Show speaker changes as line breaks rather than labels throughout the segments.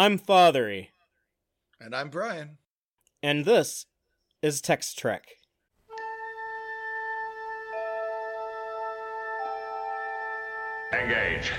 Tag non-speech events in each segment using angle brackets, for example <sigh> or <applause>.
I'm Fathery.
And I'm Brian.
And this is Text Trek.
Engage.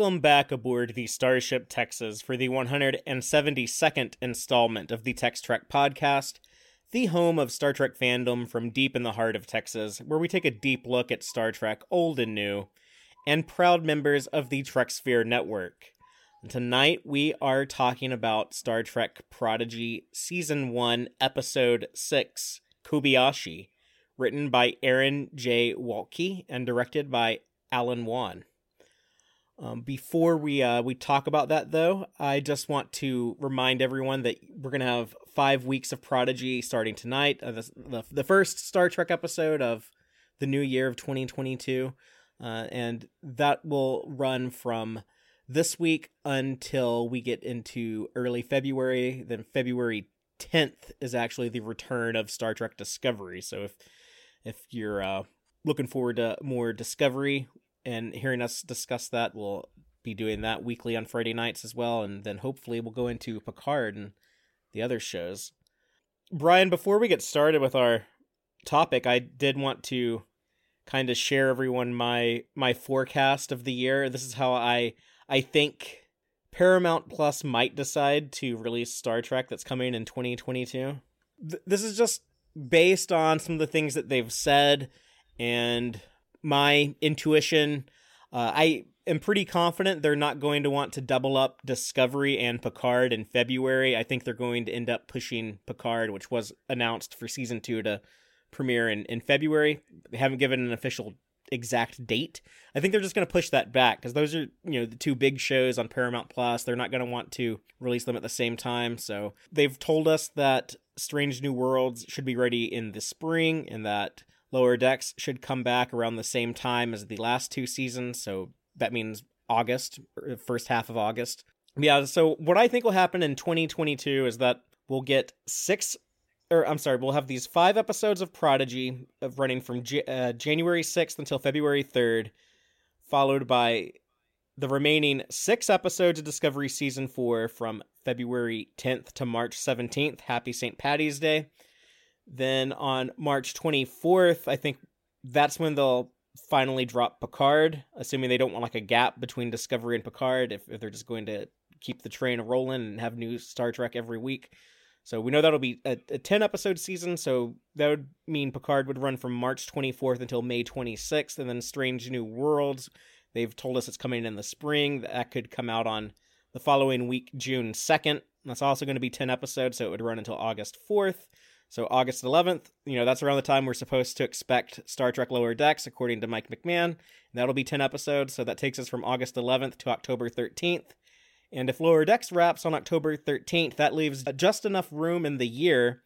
Welcome back aboard the Starship Texas for the 172nd installment of the Text Trek podcast, the home of Star Trek fandom from deep in the heart of Texas, where we take a deep look at Star Trek, old and new, and proud members of the Treksphere network. Tonight we are talking about Star Trek Prodigy Season 1, Episode 6, Kobayashi, written by Aaron J. Waltke and directed by Alan Wan. Um, before we uh, we talk about that, though, I just want to remind everyone that we're gonna have five weeks of Prodigy starting tonight. Uh, the, the, the first Star Trek episode of the new year of 2022, uh, and that will run from this week until we get into early February. Then February 10th is actually the return of Star Trek Discovery. So if if you're uh, looking forward to more Discovery, and hearing us discuss that, we'll be doing that weekly on Friday nights as well, and then hopefully we'll go into Picard and the other shows. Brian, before we get started with our topic, I did want to kind of share everyone my my forecast of the year. This is how I I think Paramount Plus might decide to release Star Trek that's coming in 2022. Th- this is just based on some of the things that they've said and my intuition. Uh, I am pretty confident they're not going to want to double up Discovery and Picard in February. I think they're going to end up pushing Picard, which was announced for season two, to premiere in, in February. They haven't given an official exact date. I think they're just going to push that back because those are, you know, the two big shows on Paramount Plus. They're not going to want to release them at the same time. So they've told us that Strange New Worlds should be ready in the spring and that Lower Decks should come back around the same time as the last two seasons, so that means August, first half of August. Yeah, so what I think will happen in 2022 is that we'll get six, or I'm sorry, we'll have these five episodes of Prodigy of running from J- uh, January 6th until February 3rd, followed by the remaining six episodes of Discovery Season 4 from February 10th to March 17th. Happy St. Patty's Day. Then on March 24th, I think that's when they'll finally drop Picard, assuming they don't want like a gap between Discovery and Picard if, if they're just going to keep the train rolling and have new Star Trek every week. So we know that'll be a, a 10 episode season, so that would mean Picard would run from March 24th until May 26th, and then Strange New Worlds. They've told us it's coming in the spring. That could come out on the following week, June 2nd. That's also going to be 10 episodes, so it would run until August 4th. So August 11th, you know, that's around the time we're supposed to expect Star Trek Lower Decks, according to Mike McMahan. And that'll be 10 episodes, so that takes us from August 11th to October 13th. And if Lower Decks wraps on October 13th, that leaves just enough room in the year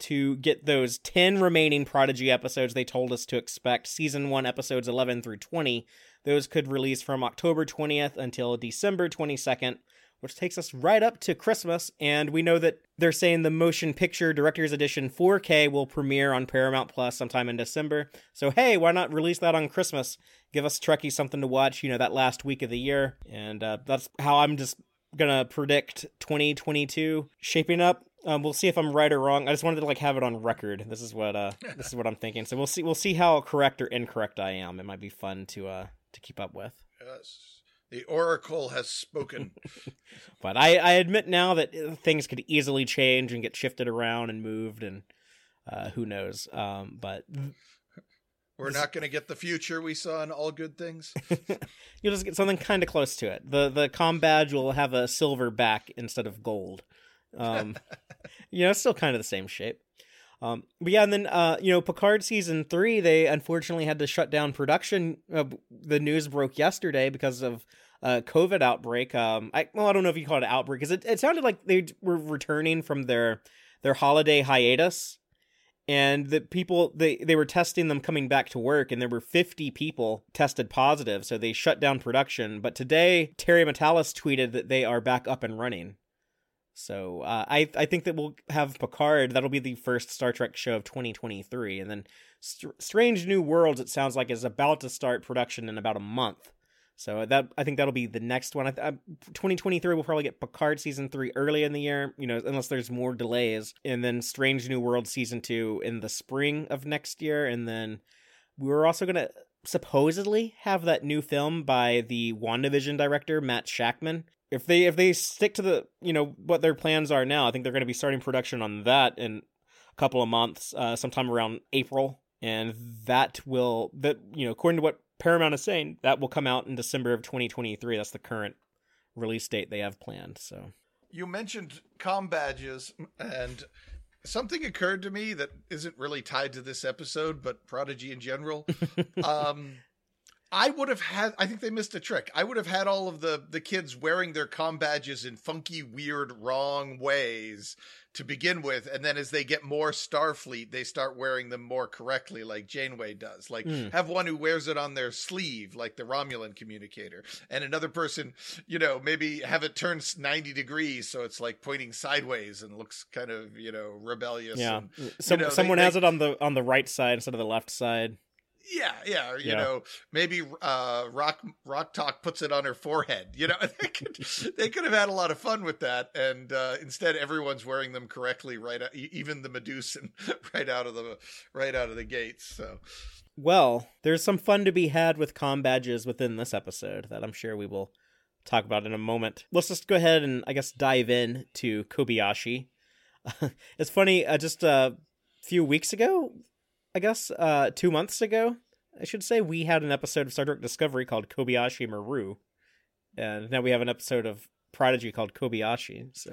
to get those 10 remaining Prodigy episodes they told us to expect, season 1 episodes 11 through 20. Those could release from October 20th until December 22nd, which takes us right up to Christmas. And we know that they're saying the motion picture director's edition 4K will premiere on Paramount Plus sometime in December. So, hey, why not release that on Christmas? Give us Trekkie something to watch, you know, that last week of the year. And uh, that's how I'm just gonna predict 2022 shaping up. Um, we'll see if I'm right or wrong. I just wanted to like have it on record. This is what uh <laughs> this is what I'm thinking. So we'll see we'll see how correct or incorrect I am. It might be fun to uh to keep up with.
Yes. The oracle has spoken. <laughs>
but I, I admit now that things could easily change and get shifted around and moved, and uh, who knows. Um, but
We're not going to get the future we saw in All Good Things. <laughs>
You'll just get something kind of close to it. the The com badge will have a silver back instead of gold. Um, <laughs> you know, it's still kind of the same shape. Um, but yeah, and then uh, you know, Picard season three, they unfortunately had to shut down production. Uh, the news broke yesterday because of a COVID outbreak. Um, I well, I don't know if you call it an outbreak because it, it sounded like they were returning from their their holiday hiatus, and the people they they were testing them coming back to work, and there were fifty people tested positive, so they shut down production. But today, Terry Matalas tweeted that they are back up and running. So uh, I I think that we'll have Picard. That'll be the first Star Trek show of 2023, and then Str- Strange New Worlds. It sounds like is about to start production in about a month. So that I think that'll be the next one. I th- uh, 2023 we'll probably get Picard season three early in the year. You know, unless there's more delays, and then Strange New World season two in the spring of next year, and then we're also gonna supposedly have that new film by the WandaVision director Matt Shakman if they if they stick to the you know what their plans are now, I think they're going to be starting production on that in a couple of months, uh, sometime around April, and that will that you know according to what Paramount is saying, that will come out in December of 2023. That's the current release date they have planned. So
You mentioned com badges, and something occurred to me that isn't really tied to this episode, but Prodigy in general. <laughs> um, I would have had. I think they missed a trick. I would have had all of the the kids wearing their com badges in funky, weird, wrong ways to begin with, and then as they get more Starfleet, they start wearing them more correctly, like Janeway does. Like
Mm.
have one who wears it on their sleeve, like the Romulan communicator, and another person, you know, maybe have it turned ninety degrees so it's like pointing sideways and looks kind of you know rebellious.
yeah,
and,
Some,
know,
someone
they-
has it on the on the right side instead of the left side.
Yeah, yeah, you
Yeah.
know, maybe uh, Rock Rok-Tahk puts it on her forehead. You know, <laughs> they could they could have had a lot of fun with that, and uh, instead everyone's wearing them correctly, right? out- Even the Medusan, <laughs> right out of the right out of the gates. So
Well, there's some fun to be had with com badges within this episode that I'm sure we will talk about in a moment. Let's just go ahead and I guess dive in to Kobayashi. <laughs> it's funny, uh, just a few weeks ago, I guess, uh, two months ago, I should say, we had an episode of Star Trek Discovery called Kobayashi Maru, and now we have an episode of Prodigy called Kobayashi. So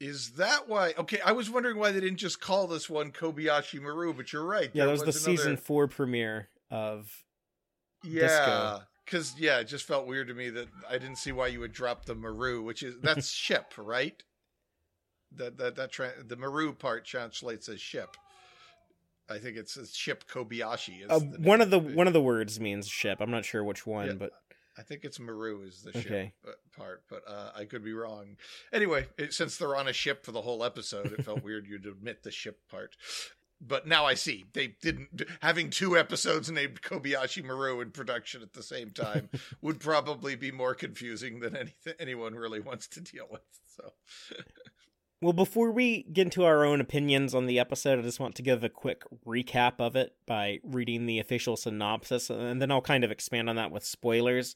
is that why? Okay, I was wondering why they didn't just call this one Kobayashi Maru, but you're right.
yeah, that was, the
another-
season four premiere of
Yeah, because yeah, it just felt weird to me that I didn't see why you would drop the Maru, which is that's <laughs> ship, right? That that that tra- the Maru part translates as ship. I think it's a ship Kobayashi. Is
uh, one of the one of the words means ship. I'm not sure which one,
Yeah.
but
I think it's Maru is the
Okay.
ship uh, part, but uh, I could be wrong. Anyway, it, since they're on a ship for the whole episode, it felt <laughs> weird you'd admit the ship part. But now I see they didn't having two episodes named Kobayashi Maru in production at the same time <laughs> would probably be more confusing than anything anyone really wants to deal with. So
Well, before we get into our own opinions on the episode, I just want to give a quick recap of it by reading the official synopsis, and then I'll kind of expand on that with spoilers.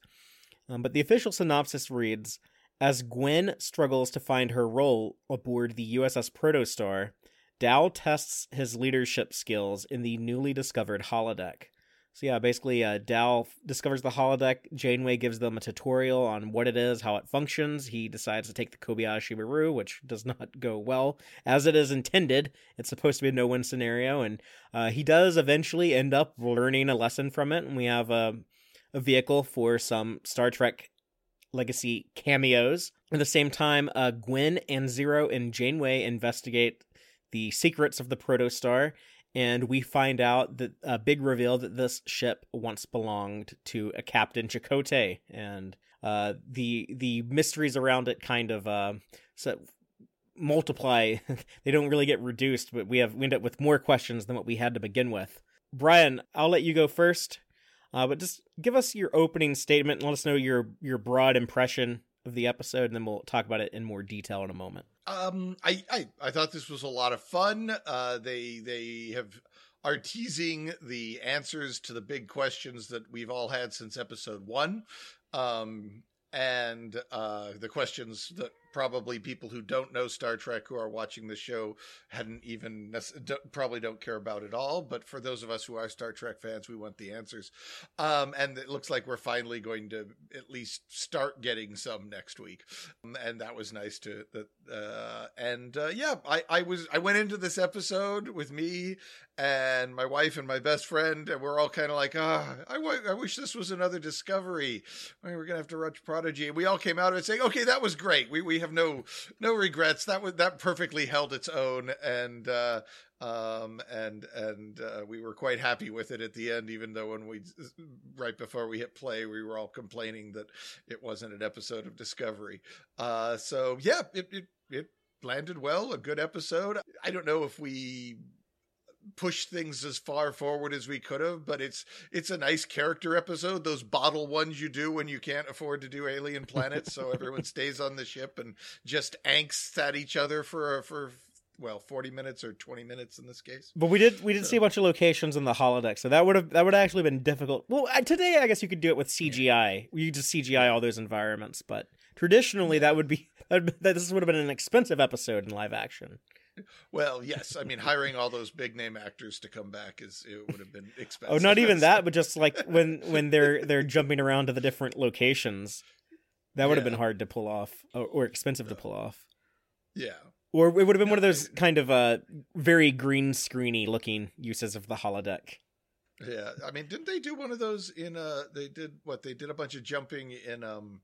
Um, but the official synopsis reads As Gwen struggles to find her role aboard the USS Protostar, Dal tests his leadership skills in the newly discovered holodeck. So yeah, basically, uh, Dal discovers the holodeck. Janeway gives them a tutorial on what it is, how it functions. He decides to take the Kobayashi Maru, which does <laughs> not go well as it is intended. It's supposed to be a no-win scenario, and uh, he does eventually end up learning a lesson from it. And we have a a vehicle for some Star Trek legacy cameos. At the same time, uh, Gwen and Zero and Janeway investigate the secrets of the Protostar, and we find out that a big reveal that this ship once belonged to a Captain Chakotay, and uh, the the mysteries around it kind of uh, multiply. <laughs> they don't really get reduced, but we have we end up with more questions than what we had to begin with. Brian, I'll let you go first, uh, but just give us your opening statement and let us know your your broad impression of the episode, and then we'll talk about it in more detail in a moment.
Um, I, I, I thought this was a lot of fun. Uh, they, they have are teasing the answers to the big questions that we've all had since episode one. Um, and uh, the questions that probably people who don't know Star Trek who are watching the show hadn't even probably don't care about it all. But for those of us who are Star Trek fans, we want the answers. Um, and it looks like we're finally going to at least start getting some next week, um, and that was nice to. Uh, and uh, yeah, I, I was I went into this episode with me and my wife and my best friend, and we're all kind of like, ah, oh, I, w- I wish this was another Discovery. I mean, we're gonna have to watch Prodigy. And we all came out of it saying, okay, that was great. We we have no no regrets. That was that perfectly held its own, and uh, um, and and uh, we were quite happy with it at the end. Even though when we right before we hit play, we were all complaining that it wasn't an episode of Discovery. Uh, so yeah, it it it landed well. A good episode. I don't know if we pushed things as far forward as we could have but it's it's a nice character episode those bottle ones you do when you can't afford to do alien planets so everyone <laughs> stays on the ship and just angst at each other for for well 40 minutes or 20 minutes in this case.
But we did we did so. see a bunch of locations in the holodeck so that would have that would have actually been difficult. Well today i guess you could do it with cgi you just cgi all those environments but traditionally that would be <laughs> that this would have been an expensive episode in live action
well, yes. I mean, hiring all those big name actors to come back is it would have been expensive.
Oh, not even <laughs> that, but just like when when they're they're jumping around to the different locations, that would yeah. have been hard to pull off or, or expensive to pull off.
Yeah.
Or it would have been no, one of those kind of uh very green screeny looking uses of the holodeck.
Yeah, I mean, didn't they do one of those in uh they did what they did a bunch of jumping in um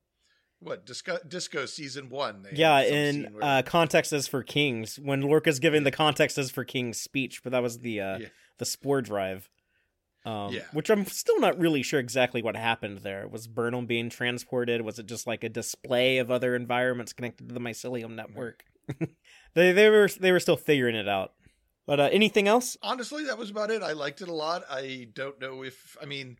what disco, disco season one
yeah in where... uh context is for kings when lorca's giving the context is for kings speech but that was the uh yeah. the spore drive. Um yeah. which i'm still not really sure exactly what happened there. Was burnham being transported? Was it just like a display of other environments connected to the mycelium network? <laughs> They they were they were still figuring it out. But uh, anything else?
Honestly that was about it. I liked it a lot. I don't know if i mean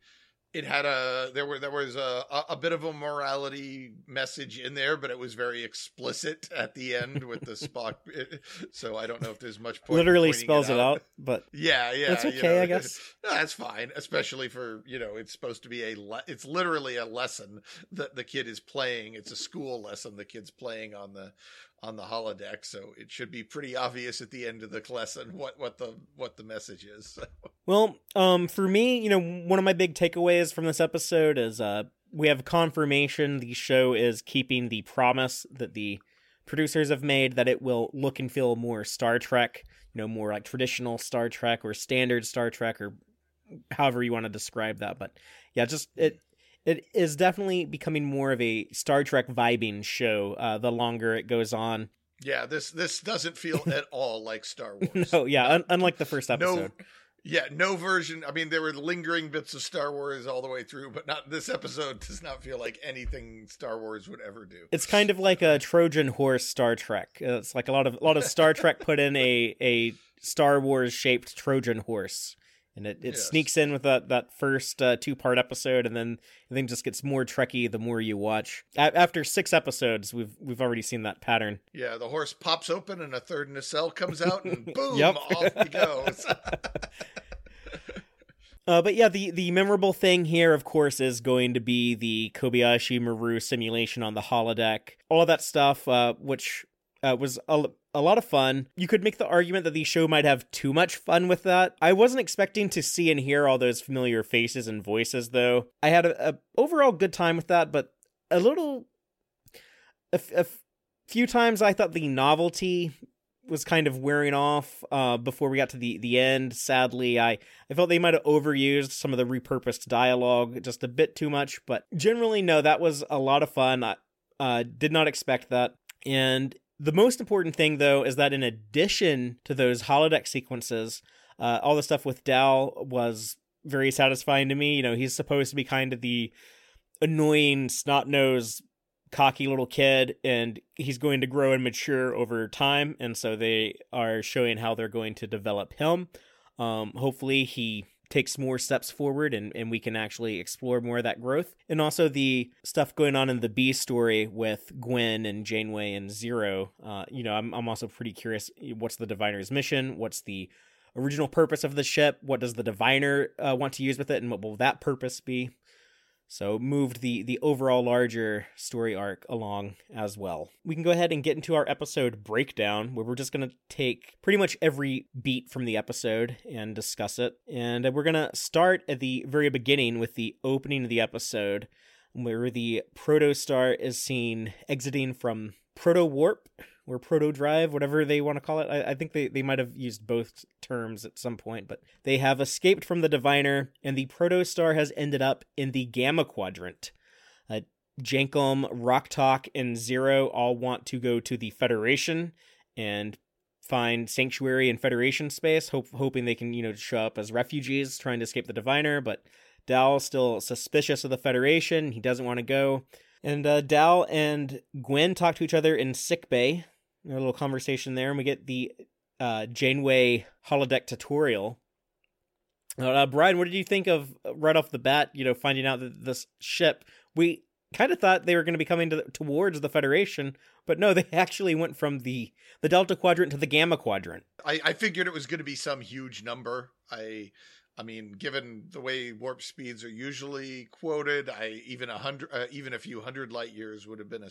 it had a there were there was a a bit of a morality message in there, but it was very explicit at the end with the <laughs> Spock. Eh, so I don't know if there's much point.
Literally spells it out. it out. but
yeah, yeah,
that's okay, you know, I <laughs> guess.
No, that's fine, especially for you know it's supposed to be a le- it's literally a lesson that the kid is playing. It's a school lesson the kid's playing on the on the holodeck, so it should be pretty obvious at the end of the lesson what what the what the message is.
Well, um, for me, you know, one of my big takeaways from this episode is uh, we have confirmation the show is keeping the promise that the producers have made that it will look and feel more Star Trek, you know, more like traditional Star Trek or standard Star Trek or however you want to describe that. But yeah, just it it is definitely becoming more of a Star Trek vibing show uh, the longer it goes on.
Yeah, this this doesn't feel <laughs> at all like Star Wars.
no, yeah, un- unlike the first episode.
No, yeah, no version. I mean, there were lingering bits of Star Wars all the way through, but not this episode. <laughs> Does not feel like anything Star Wars would ever do.
It's kind of like a Trojan horse Star Trek. It's like a lot of a lot of Star Trek put in a a Star Wars shaped Trojan horse and it, it yes. sneaks in with that that first uh, two part episode, and then I think just gets more trekky the more you watch. A- after six episodes, we've we've already seen that pattern.
Yeah, the horse pops open, and a third nacelle comes out, and <laughs> boom, off he goes. <laughs>
Uh, but yeah, the, the memorable thing here, of course, is going to be the Kobayashi Maru simulation on the holodeck. All of that stuff, uh, which uh, was a, a lot of fun. You could make the argument that the show might have too much fun with that. I wasn't expecting to see and hear all those familiar faces and voices, though. I had a, a overall good time with that, but a little, a, a few times I thought the novelty was kind of wearing off uh, before we got to the the end. Sadly, I I felt they might have overused some of the repurposed dialogue just a bit too much, but generally, no, that was a lot of fun. I uh, did not expect that, and the most important thing, though, is that in addition to those holodeck sequences, uh, all the stuff with Dal was very satisfying to me. You know, he's supposed to be kind of the annoying, snot nosed, cocky little kid, and he's going to grow and mature over time. And so they are showing how they're going to develop him. Um, hopefully, he takes more steps forward and, and we can actually explore more of that growth. And also the stuff going on in the B story with Gwen and Janeway and Zero. Uh, you know, I'm, I'm also pretty curious what's the Diviner's mission? What's the original purpose of the ship? What does the Diviner uh, want to use with it? And what will that purpose be? So moved the the overall larger story arc along as well. We can go ahead and get into our episode breakdown where we're just going to take pretty much every beat from the episode and discuss it. And we're going to start at the very beginning with the opening of the episode where the protostar is seen exiting from proto warp or proto drive, whatever they want to call it. I, I, think they, they might have used both terms at some point, but they have escaped from the diviner, and the protostar has ended up in the gamma quadrant. Uh, Jankom, Rok-Tahk, and Zero all want to go to the Federation and find sanctuary in Federation space, hope, hoping they can, you know, show up as refugees trying to escape the diviner, but Dal still suspicious of the Federation. He doesn't want to go. And uh, Dal and Gwen talk to each other in sickbay. A little conversation there, and we get the uh, Janeway holodeck tutorial. Uh, Brian, what did you think of uh, right off the bat? You know, finding out that this ship we kind of thought they were going to be coming to, towards the Federation, but no, <laughs> they actually went from the the Delta Quadrant to the Gamma Quadrant.
I, I figured it was going to be some huge number. I I mean, given the way warp speeds are usually quoted, I even a hundred, uh, even a few hundred light years would have been a,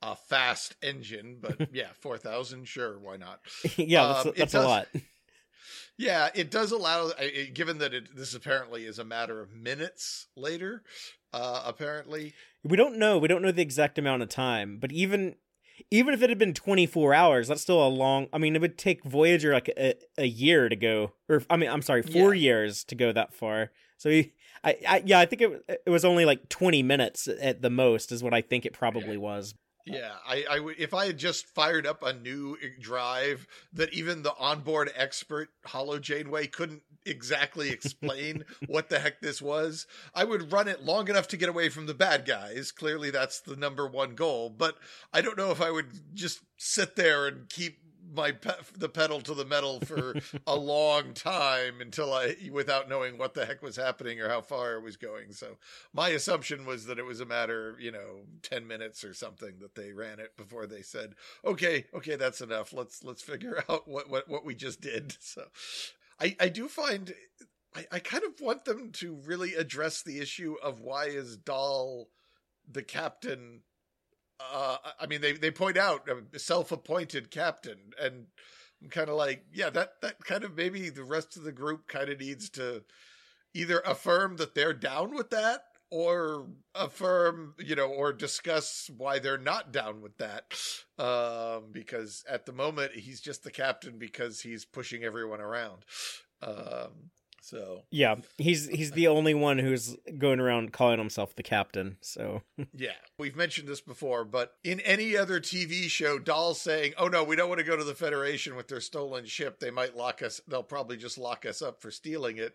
a fast engine. But <laughs> yeah, four thousand, sure, why not? <laughs>
yeah, that's, um, that's does, a lot. <laughs>
Yeah, it does allow. It, given that it, this apparently is a matter of minutes later, uh, apparently
we don't know. We don't know the exact amount of time, but even even if it had been 24 hours, that's still a long. I mean, it would take Voyager like a, a year to go, or I mean, I'm sorry, four yeah. years to go that far. So, he, I, I, yeah, I think it it was only like 20 minutes at the most, is what I think it probably was.
Yeah, I, I would if I had just fired up a new drive that even the onboard expert Holo Janeway couldn't exactly explain <laughs> what the heck this was, I would run it long enough to get away from the bad guys. Clearly, that's the number one goal. But I don't know if I would just sit there and keep my pe- the pedal to the metal for a <laughs> long time until I without knowing what the heck was happening or how far it was going. So my assumption was that it was a matter, you know, 10 minutes or something that they ran it before they said, "Okay, okay, that's enough. Let's let's figure <laughs> out what what what we just did." <laughs> So I I do find I, I kind of want them to really address the issue of why is Dal the captain uh, I mean, they, they point out a self-appointed captain, and I'm kind of like, yeah, that that kind of maybe the rest of the group kind of needs to either affirm that they're down with that, or affirm, you know, or discuss why they're not down with that. Um, because at the moment he's just the captain because he's pushing everyone around. Um, so
yeah, he's he's the only one who's going around calling himself the captain. So <laughs>
yeah, we've mentioned this before, but in any other TV show, Dal saying, "Oh no, we don't want to go to the Federation with their stolen ship. They might lock us. They'll probably just lock us up for stealing it."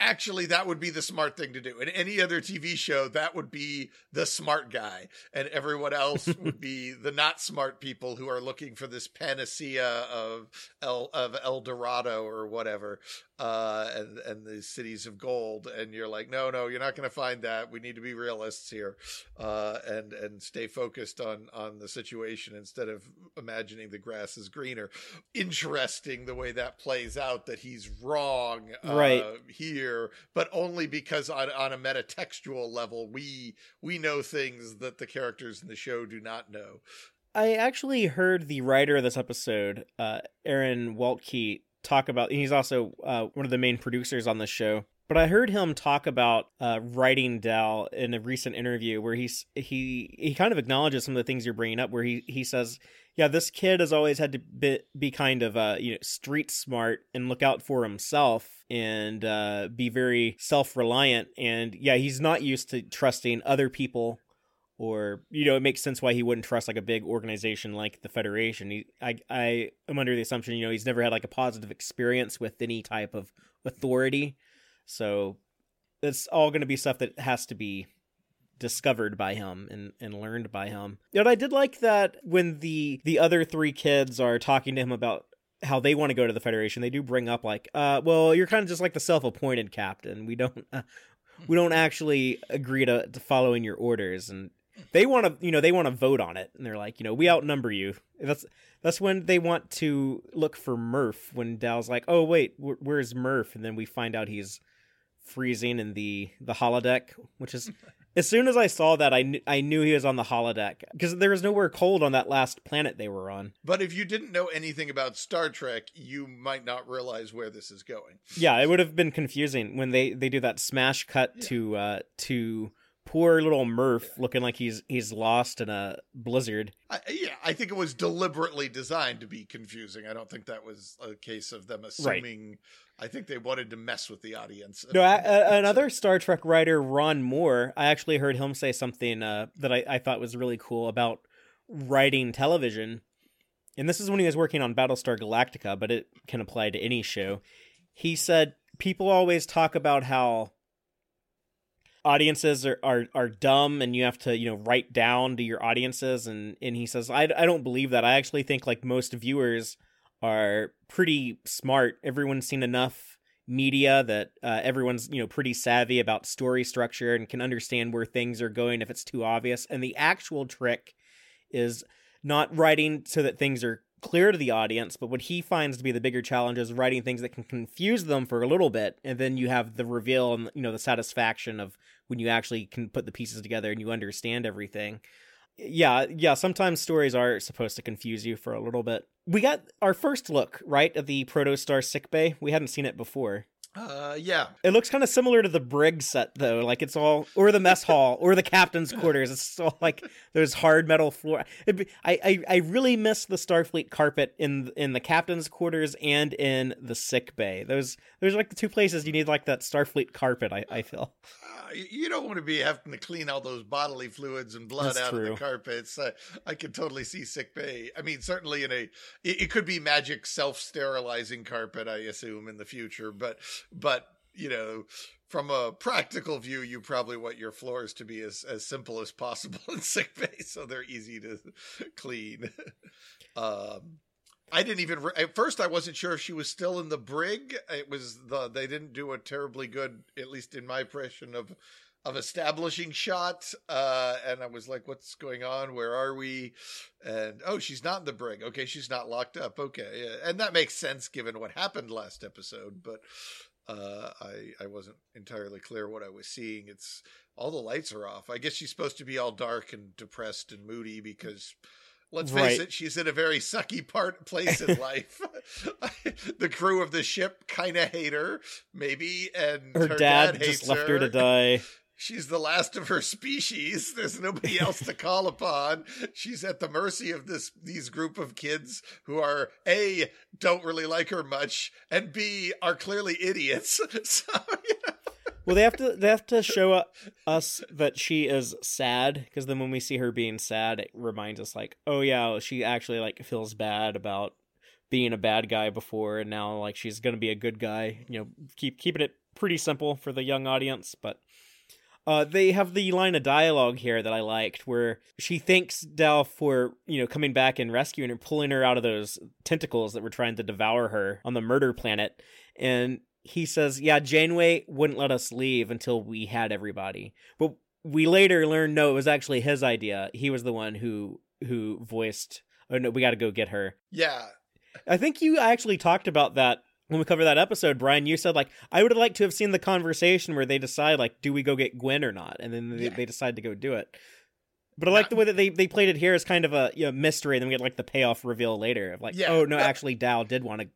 actually that would be the smart thing to do. In any other TV show, that would be the smart guy, and everyone else <laughs> would be the not smart people who are looking for this panacea of El of El Dorado or whatever, uh, and and the cities of gold. And you're like, no, no, you're not going to find that. We need to be realists here, uh, and and stay focused on on the situation instead of imagining the grass is greener. Interesting the way that plays out. That he's wrong,
uh, right
here but only because on on a metatextual level, we we know things that the characters in the show do not know.
I actually heard the writer of this episode, uh, Aaron Waltke, talk about. He's also uh, one of the main producers on the show. But I heard him talk about uh, writing Dal in a recent interview where he's he he kind of acknowledges some of the things you're bringing up. Where he he says, "Yeah, this kid has always had to be, be kind of uh you know street smart and look out for himself and uh, be very self reliant. And yeah, he's not used to trusting other people." Or you know, it makes sense why he wouldn't trust like a big organization like the Federation. He, I, I am under the assumption, you know, he's never had like a positive experience with any type of authority so it's all going to be stuff that has to be discovered by him and, and learned by him. But I did like that when the the other three kids are talking to him about how they want to go to the Federation, they do bring up like, uh, well, you're kind of just like the self-appointed captain. We don't uh, we don't actually agree to, to following your orders and they want to you know they want to vote on it and they're like you know we outnumber you that's that's when they want to look for murph when dal's like oh wait where's murph and then we find out he's freezing in the the holodeck, which is <laughs> As soon as I saw that, I kn- I knew he was on the holodeck because there was nowhere cold on that last planet they were on.
But if you didn't know anything about Star Trek, you might not realize where this is going.
Yeah, it would have been confusing when they they do that smash cut
Yeah.
to uh to poor little Murph looking like he's he's lost in a blizzard.
I, yeah, I think it was deliberately designed to be confusing. I don't think that was a case of them assuming. Right. I think they wanted to mess with the audience.
No, another Star Trek writer, Ron Moore, I actually heard him say something uh, that I, I thought was really cool about writing television. And this is when he was working on Battlestar Galactica, but it can apply to any show. He said people always talk about how audiences are, are, are dumb and you have to, you know, write down to your audiences. And, and he says, I, I don't believe that. I actually think like most viewers are pretty smart. Everyone's seen enough media that uh, everyone's you know pretty savvy about story structure and can understand where things are going if it's too obvious. And the actual trick is not writing so that things are clear to the audience, but what he finds to be the bigger challenge is writing things that can confuse them for a little bit, and then you have the reveal and you know the satisfaction of when you actually can put the pieces together and you understand everything yeah, yeah, sometimes stories are supposed to confuse you for a little bit. We got our first look, right, at the Protostar sickbay. We hadn't seen it before.
Uh, yeah.
It looks kind of similar to the brig set though, like it's all or the mess hall or the captain's <laughs> quarters. It's all like there's hard metal floor. Be, I, I I really miss the Starfleet carpet in in the captain's quarters and in the sick bay. Those those are like the two places you need like that Starfleet carpet. I I feel.
Uh, you don't want to be having to clean all those bodily fluids and blood
That's
out of the carpets. Uh, I can totally see sick bay. I mean, certainly in a, it, it could be magic self sterilizing carpet. I assume in the future, but but you know. From a practical view, you probably want your floors to be as, as simple as possible in sick bay, so they're easy to clean. <laughs> um, I didn't even re- at first I wasn't sure if she was still in the brig. It was the they didn't do a terribly good, at least in my impression of of establishing shot. Uh, and I was like, "What's going on? Where are we?" And oh, she's not in the brig. Okay, she's not locked up. Okay, and that makes sense given what happened last episode. But uh, I I wasn't entirely clear what I was seeing. It's all the lights are off. I guess she's supposed to be all dark and depressed and moody because let's face
Right.
it, she's in a very <laughs> sucky part place in <laughs> life. <laughs> the crew of the ship kind of hate her, maybe, and
Her, dad, just
hates
left her to die.
She's the last of her species. <laughs> There's nobody else to call upon. She's at the mercy of this these group of kids who are a don't really like her much, and b are clearly idiots. <laughs> So
Well, they have to they have to show us that she is sad because then when we see her being sad, it reminds us like, oh yeah, she actually like feels bad about being a bad guy before, and now like she's gonna be a good guy. You know, keep keeping it pretty simple for the young audience, but. Uh, they have the line of dialogue here that I liked, where she thanks Dal for you know coming back and rescuing her, pulling her out of those tentacles that were trying to devour her on the murder planet, and he says, "Yeah, Janeway wouldn't let us leave until we had everybody." But we later learned no, it was actually his idea. He was the one who who voiced, "Oh no, we got to go get her."
yeah,
I think you actually talked about that when we cover that episode, Brian. You said like, "I would have liked to have seen the conversation where they decide like, do we go get Gwen or not?" And then they,
Yeah.
they decide to go do it. But I like the way that they, they played it here as kind of a you know, mystery, and then we get like the payoff reveal later of like,
Yeah,
oh no, actually, Dal did want to.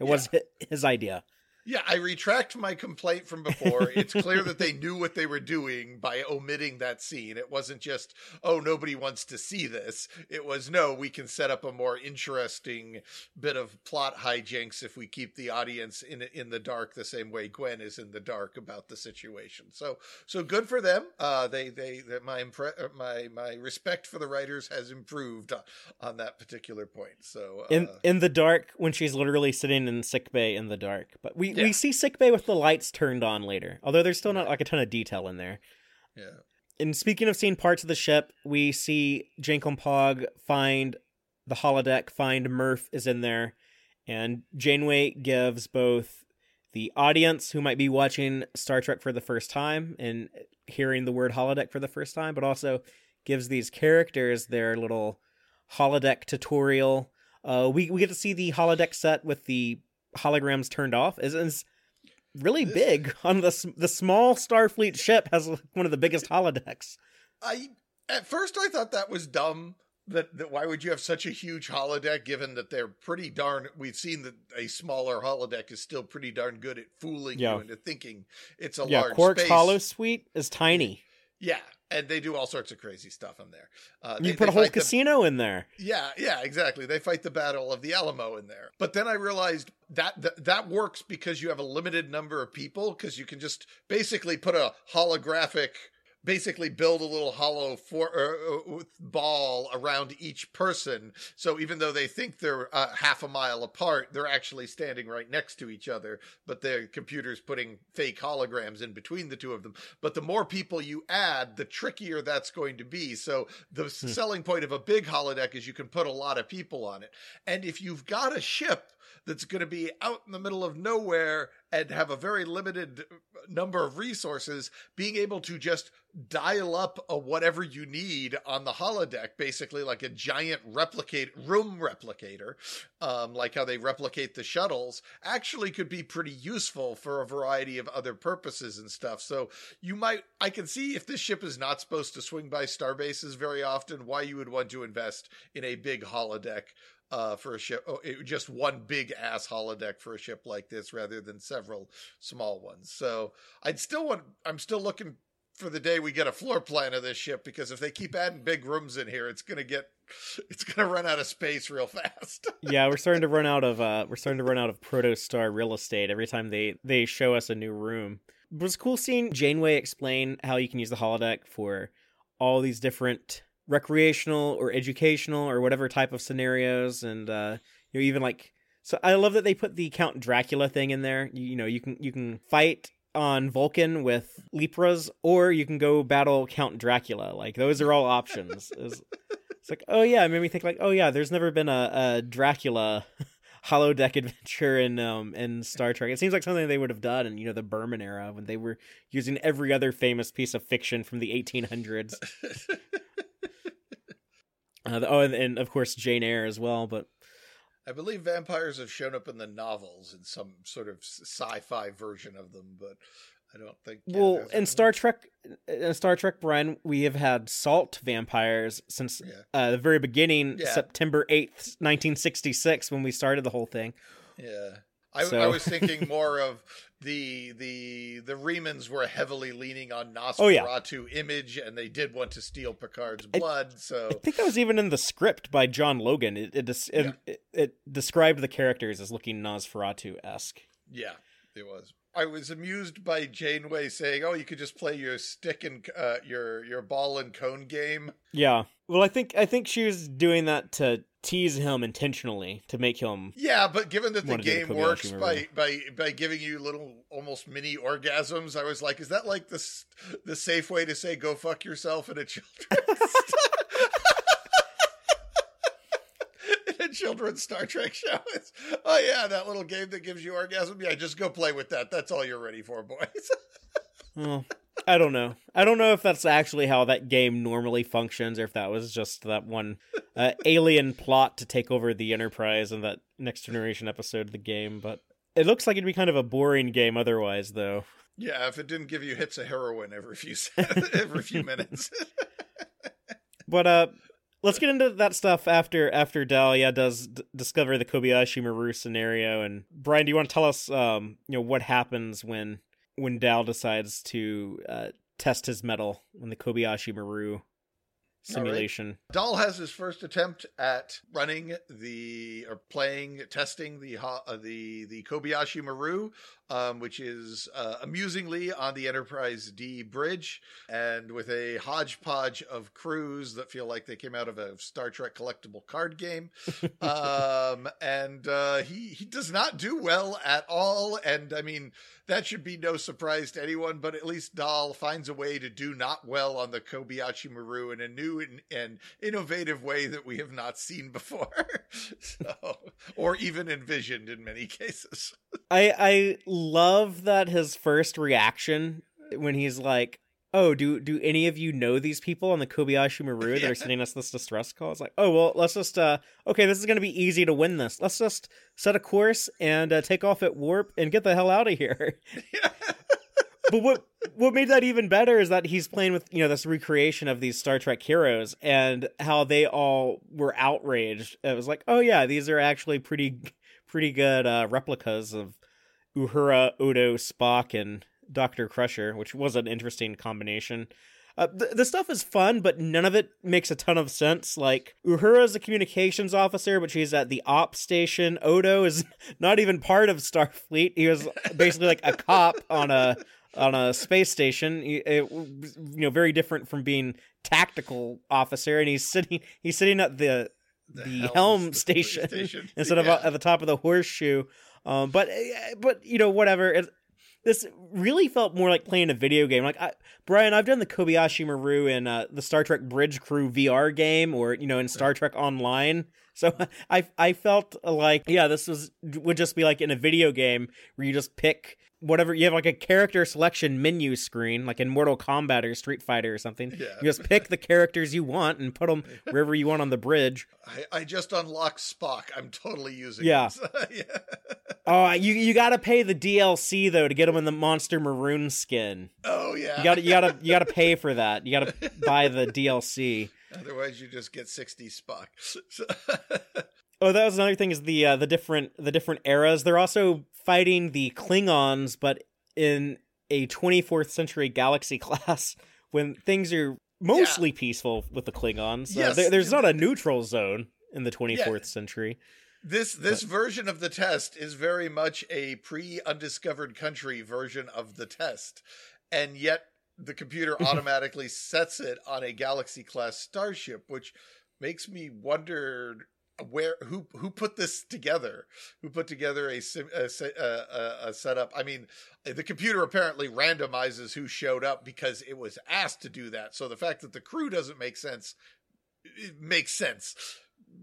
It was his idea.
Yeah, I retract my complaint from before. It's clear that they knew what they were doing by omitting that scene. It wasn't just, oh, nobody wants to see this. It was, no, we can set up a more interesting bit of plot hijinks if we keep the audience in in the dark the same way Gwen is in the dark about the situation. So, so good for them. Uh, they they, they my impre- uh, my my respect for the writers has improved on, on that particular point. So, uh,
in in the dark when she's literally sitting in sick bay in the dark. But we
Yeah.
we see sick bay with the lights turned on later. Although there's still not like a ton of detail in there.
yeah.
And speaking of seeing parts of the ship, we see Jankom Pog find the holodeck, find Murph is in there, and Janeway gives both the audience who might be watching Star Trek for the first time and hearing the word holodeck for the first time, but also gives these characters their little holodeck tutorial. Uh, we we get to see the holodeck set with the holograms turned off. Is, is really big <laughs> on the the small Starfleet ship has one of the biggest holodecks.
I at first I thought that was dumb. That, that why would you have such a huge holodeck given that they're pretty darn we've seen that a smaller holodeck is still pretty darn good at fooling
Yeah.
you into thinking it's a
yeah,
large
Quark's
space.
Hollow Suite is tiny.
Yeah, and they do all sorts of crazy stuff in there. Uh,
You
they-
put
they
a whole
fight the-
casino in there.
Yeah, yeah, exactly. They fight the battle of the Alamo in there. But then I realized that that, that works because you have a limited number of people because you can just basically put a holographic basically build a little hollow for uh, uh, ball around each person. So even though they think they're uh, half a mile apart they're actually standing right next to each other but the computer's putting fake holograms in between the two of them. But the more people you add the trickier that's going to be. So the selling point of a big holodeck is you can put a lot of people on it. And if you've got a ship that's going to be out in the middle of nowhere and have a very limited number of resources, being able to just dial up a whatever you need on the holodeck, basically like a giant replicate room replicator, um, like how they replicate the shuttles, actually could be pretty useful for a variety of other purposes and stuff. So you might, I can see if this ship is not supposed to swing by star bases very often, why you would want to invest in a big holodeck uh, for a ship, oh, it, just one big ass holodeck for a ship like this rather than several small ones. So I'd still want, I'm still looking for the day we get a floor plan of this ship because if they keep adding big rooms in here, it's gonna get, <laughs> it's gonna run out of space real fast. <laughs>
yeah, we're starting to run out of uh we're starting to run out of protostar real estate every time they they show us a new room. It was cool seeing Janeway explain how you can use the holodeck for all these different recreational or educational or whatever type of scenarios and uh you know even like so I love that they put the Count Dracula thing in there. You, you know, you can you can fight on Vulcan with Lepras, or you can go battle Count Dracula. Like those are all options. <laughs> It's, it's like, oh yeah, it made me think like, oh yeah, there's never been a, a Dracula <laughs> holodeck adventure in um in Star Trek. It seems like something they would have done in you know the Berman era when they were using every other famous piece of fiction from the 1800s. <laughs> Uh, the- oh, and, and of course Jane Eyre as well. But
I believe vampires have shown up in the novels in some sort of sci-fi version of them, but I don't think. yeah,
well, in Star Trek, in Star Trek, Brian, we have had salt vampires since
Yeah.
uh, the very beginning,
Yeah.
September eighth, nineteen sixty six, when we started the whole thing.
Yeah. I, I was thinking more of the the the Remans were heavily leaning on
Oh, yeah.
Nosferatu image, and they did want to steal Picard's
I-
blood. so
I think that was even in the script by John Logan. It it, des- it, it, it described the characters as looking Nosferatu esque.
yeah, it was. I was amused by Janeway saying, "Oh, you could just play your stick and uh, your your ball and cone game."
Yeah. Well, I think I think she was doing that to tease him intentionally to make him.
Yeah, but given that the
Wanna do the
game works by by by giving you little almost mini orgasms, I was like, "Is that like the the safe way to say go fuck yourself in a children's <laughs> in a children's Star Trek <laughs> show?" It's, oh yeah, that little game that gives you orgasm. Yeah, just go play with that. That's all you're ready for, boys. <laughs>
Well, I don't know. I don't know if that's actually how that game normally functions, or if that was just that one uh, <laughs> alien plot to take over the Enterprise in that Next Generation episode of the game. But it looks like it'd be kind of a boring game otherwise, though.
yeah, if it didn't give you hits of heroin every few every few minutes.
But uh, let's get into that stuff after after Dahlia does d- discover the Kobayashi Maru scenario. And Brian, do you want to tell us, um, you know, what happens when when Dal decides to uh, test his metal in the Kobayashi Maru simulation?
Dal has his first attempt at running the or playing, testing the uh, the the Kobayashi Maru, um, which is uh, amusingly on the Enterprise D bridge, and with a hodgepodge of crews that feel like they came out of a Star Trek collectible card game. <laughs> um, and uh, he he does not do well at all. And I mean that should be no surprise to anyone, but at least Dal finds a way to do not well on the Kobayashi Maru in a new and, and innovative way that we have not seen before, <laughs> so, or even envisioned in many <laughs> cases.
I I love that his first reaction when he's like, oh, do do any of you know these people on the Kobayashi Maru that are sending us this distress call? It's like, oh well, let's just uh, okay, this is gonna be easy to win this. Let's just set a course and uh, take off at warp and get the hell out of here. but what what made that even better is that he's playing with you know this recreation of these Star Trek heroes and how they all were outraged. It was like, oh yeah, these are actually pretty pretty good uh, replicas of Uhura, Odo, Spock, and Doctor Crusher, which was an interesting combination. Uh, the, the stuff is fun, but none of it makes a ton of sense. Like Uhura is a communications officer, but she's at the op station. Odo is <laughs> not even part of Starfleet. He was basically like a cop on a on a space station. It- you know, very different from being tactical officer. And he's sitting he's sitting at the the
helms-
helm
the
station,
station. <laughs>
instead of
Yeah.
uh, at the top of the horseshoe. Um, but uh, but you know whatever. It, this really felt more like playing a video game. Like I, Brian, I've done the Kobayashi Maru in uh, the Star Trek Bridge Crew VR game, or you know in Star Trek Online. So <laughs> I I felt like yeah, this was would just be like in a video game where you just pick whatever you have like a character selection menu screen like in Mortal Kombat or Street Fighter or something.
Yeah.
You just pick the characters you want and put them <laughs> wherever you want on the bridge.
I, I just unlocked Spock. I'm totally using
Yeah.
this. <laughs> yeah.
Oh, you you got to pay the DLC though to get them in the Monster Maroon skin.
Oh yeah.
You got you got to you got to pay for that. You got to <laughs> buy the DLC.
Otherwise, you just get 60 Spock.
Oh, that was another thing is the uh, the different the different eras. They're also fighting the Klingons, but in a 24th century galaxy <laughs> class when things are mostly peaceful with the Klingons. Uh,
Yes.
there- there's not a neutral zone in the 24th century.
this this version of the test is very much a pre-undiscovered country version of the test, and yet the computer <laughs> automatically sets it on a galaxy class starship, which makes me wonder where who who put this together? Who put together a a, a, a setup? I mean the computer apparently randomizes who showed up because it was asked to do that. So the fact that the crew doesn't make sense it makes sense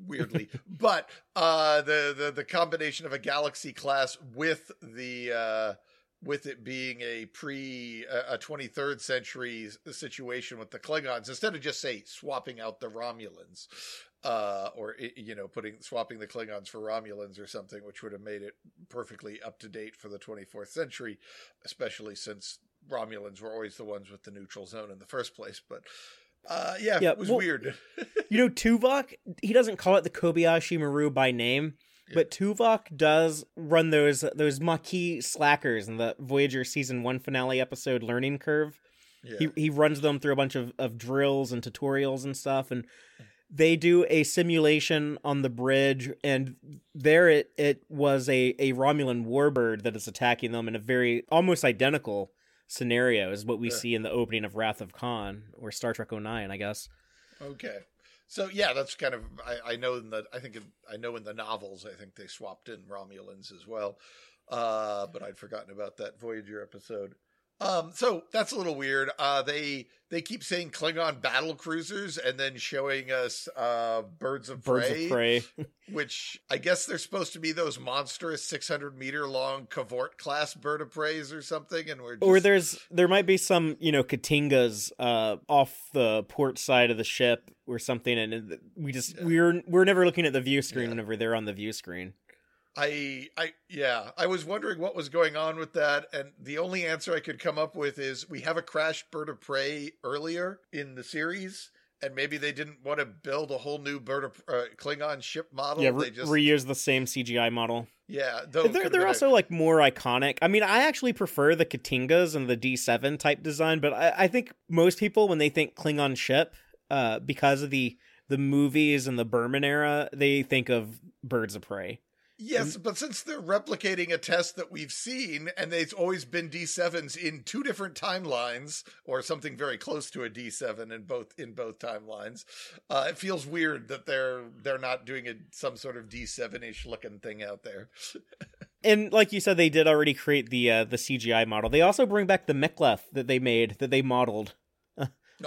weirdly. <laughs> But uh the, the the combination of a galaxy class with the uh with it being a pre a 23rd century situation with the klingons instead of just say swapping out the romulans uh or you know putting swapping the klingons for romulans or something which would have made it perfectly up to date for the 24th century especially since romulans were always the ones with the neutral zone in the first place but uh yeah,
Yeah,
it was
well-
weird
You know, Tuvok, he doesn't call it the Kobayashi Maru by name, but Tuvok does run those those Maquis slackers in the Voyager season one finale episode Learning Curve.
yeah.
He he runs them through a bunch of, of drills and tutorials and stuff, and they do a simulation on the bridge, and there it it was a a Romulan warbird that is attacking them in a very almost identical scenario as what we
Yeah.
see in the opening of Wrath of Khan or Star Trek 09, I guess.
Okay. So yeah, that's kind of I, I know in the I think in, I know in the novels I think they swapped in Romulans as well, uh, but I'd forgotten about that Voyager episode. Um, so that's a little weird. Uh, they they keep saying Klingon battle cruisers and then showing us uh, birds of
Birds
prey,
of prey. <laughs>
which I guess they're supposed to be those monstrous six hundred meter long K'Vort class bird of preys or something, and we're just,
or there's there might be some you know K't'ingas uh off the port side of the ship or something and we just
Yeah.
we're we're never looking at the view screen
Yeah.
whenever they're on the view screen
I I yeah, I was wondering what was going on with that and the only answer I could come up with is we have a crash bird of prey earlier in the series and maybe they didn't want to build a whole new bird of uh, Klingon ship model.
yeah
they
re-
just
reuse the same cgi model.
Yeah, though
they're, they're
been a-
also like more iconic. I mean i actually prefer the K't'ingas and the d7 type design but i, I think most people when they think klingon ship uh because of the the movies and the berman era they think of birds of prey
Yes, but since they're replicating a test that we've seen and they've always been D7s in two different timelines or something very close to a D7 in both in both timelines, uh, it feels weird that they're they're not doing a, some sort of D7ish looking thing out there. <laughs>
and like you said, they did already create the uh, the CGI model. They also bring back the Mek'leth that they made that they modeled.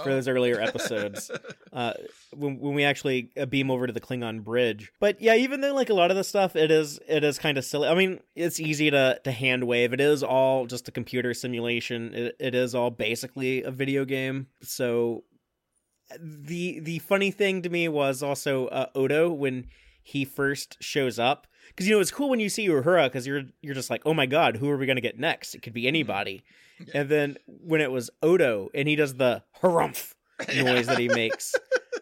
For those earlier episodes <laughs> uh, when when we actually uh, beam over to the Klingon bridge. But yeah, even though like a lot of the stuff, it is it is kind of silly. I mean, it's easy to to hand wave. It is all just a computer simulation. It, it is all basically a video game. So the the funny thing to me was also uh, Odo when he first shows up because you know it's cool when you see Uhura because you're you're just like oh my god who are we gonna get next? It could be mm-hmm. anybody. Yeah. and then when it was Odo and he does the harumph <laughs> noise that he makes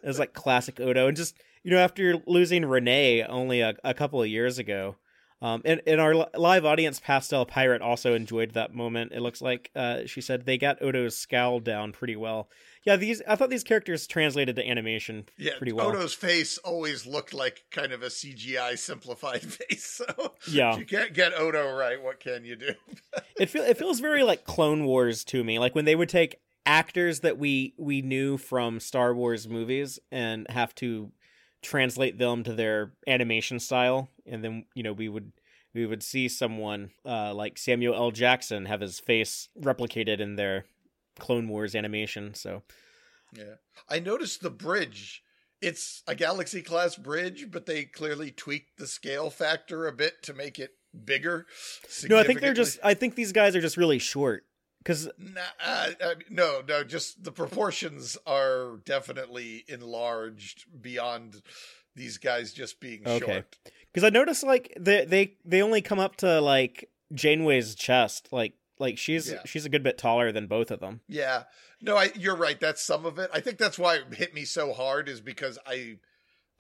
it's like classic Odo. And just you know after losing René only a, a couple of years ago um, and, and our live audience, Pastel Pirate, also enjoyed that moment. It looks like uh, she said they got Odo's scowl down pretty well. Yeah, these I thought these characters translated to animation yeah, pretty well.
Odo's face always looked like kind of a CGI simplified <laughs> face. So
yeah,
you can't get Odo right. What can you do? <laughs>
it feel it feels very like Clone Wars to me. Like when they would take actors that we we knew from Star Wars movies and have to translate them to their animation style and then you know we would we would see someone uh, like Samuel L. Jackson have his face replicated in their Clone Wars animation. So,
yeah, I noticed the bridge. It's a Galaxy class bridge, but they clearly tweaked the scale factor a bit to make it bigger.
No, I think they're just. I think these guys are just really short. Because
nah, uh, uh, no, no, just the proportions are definitely enlarged beyond these guys just being okay. short.
Because I noticed like they they they only come up to like Janeway's chest, like like she's yeah. she's a good bit taller than both of them.
Yeah, no, I you're right. That's some of it. I think that's why it hit me so hard is because I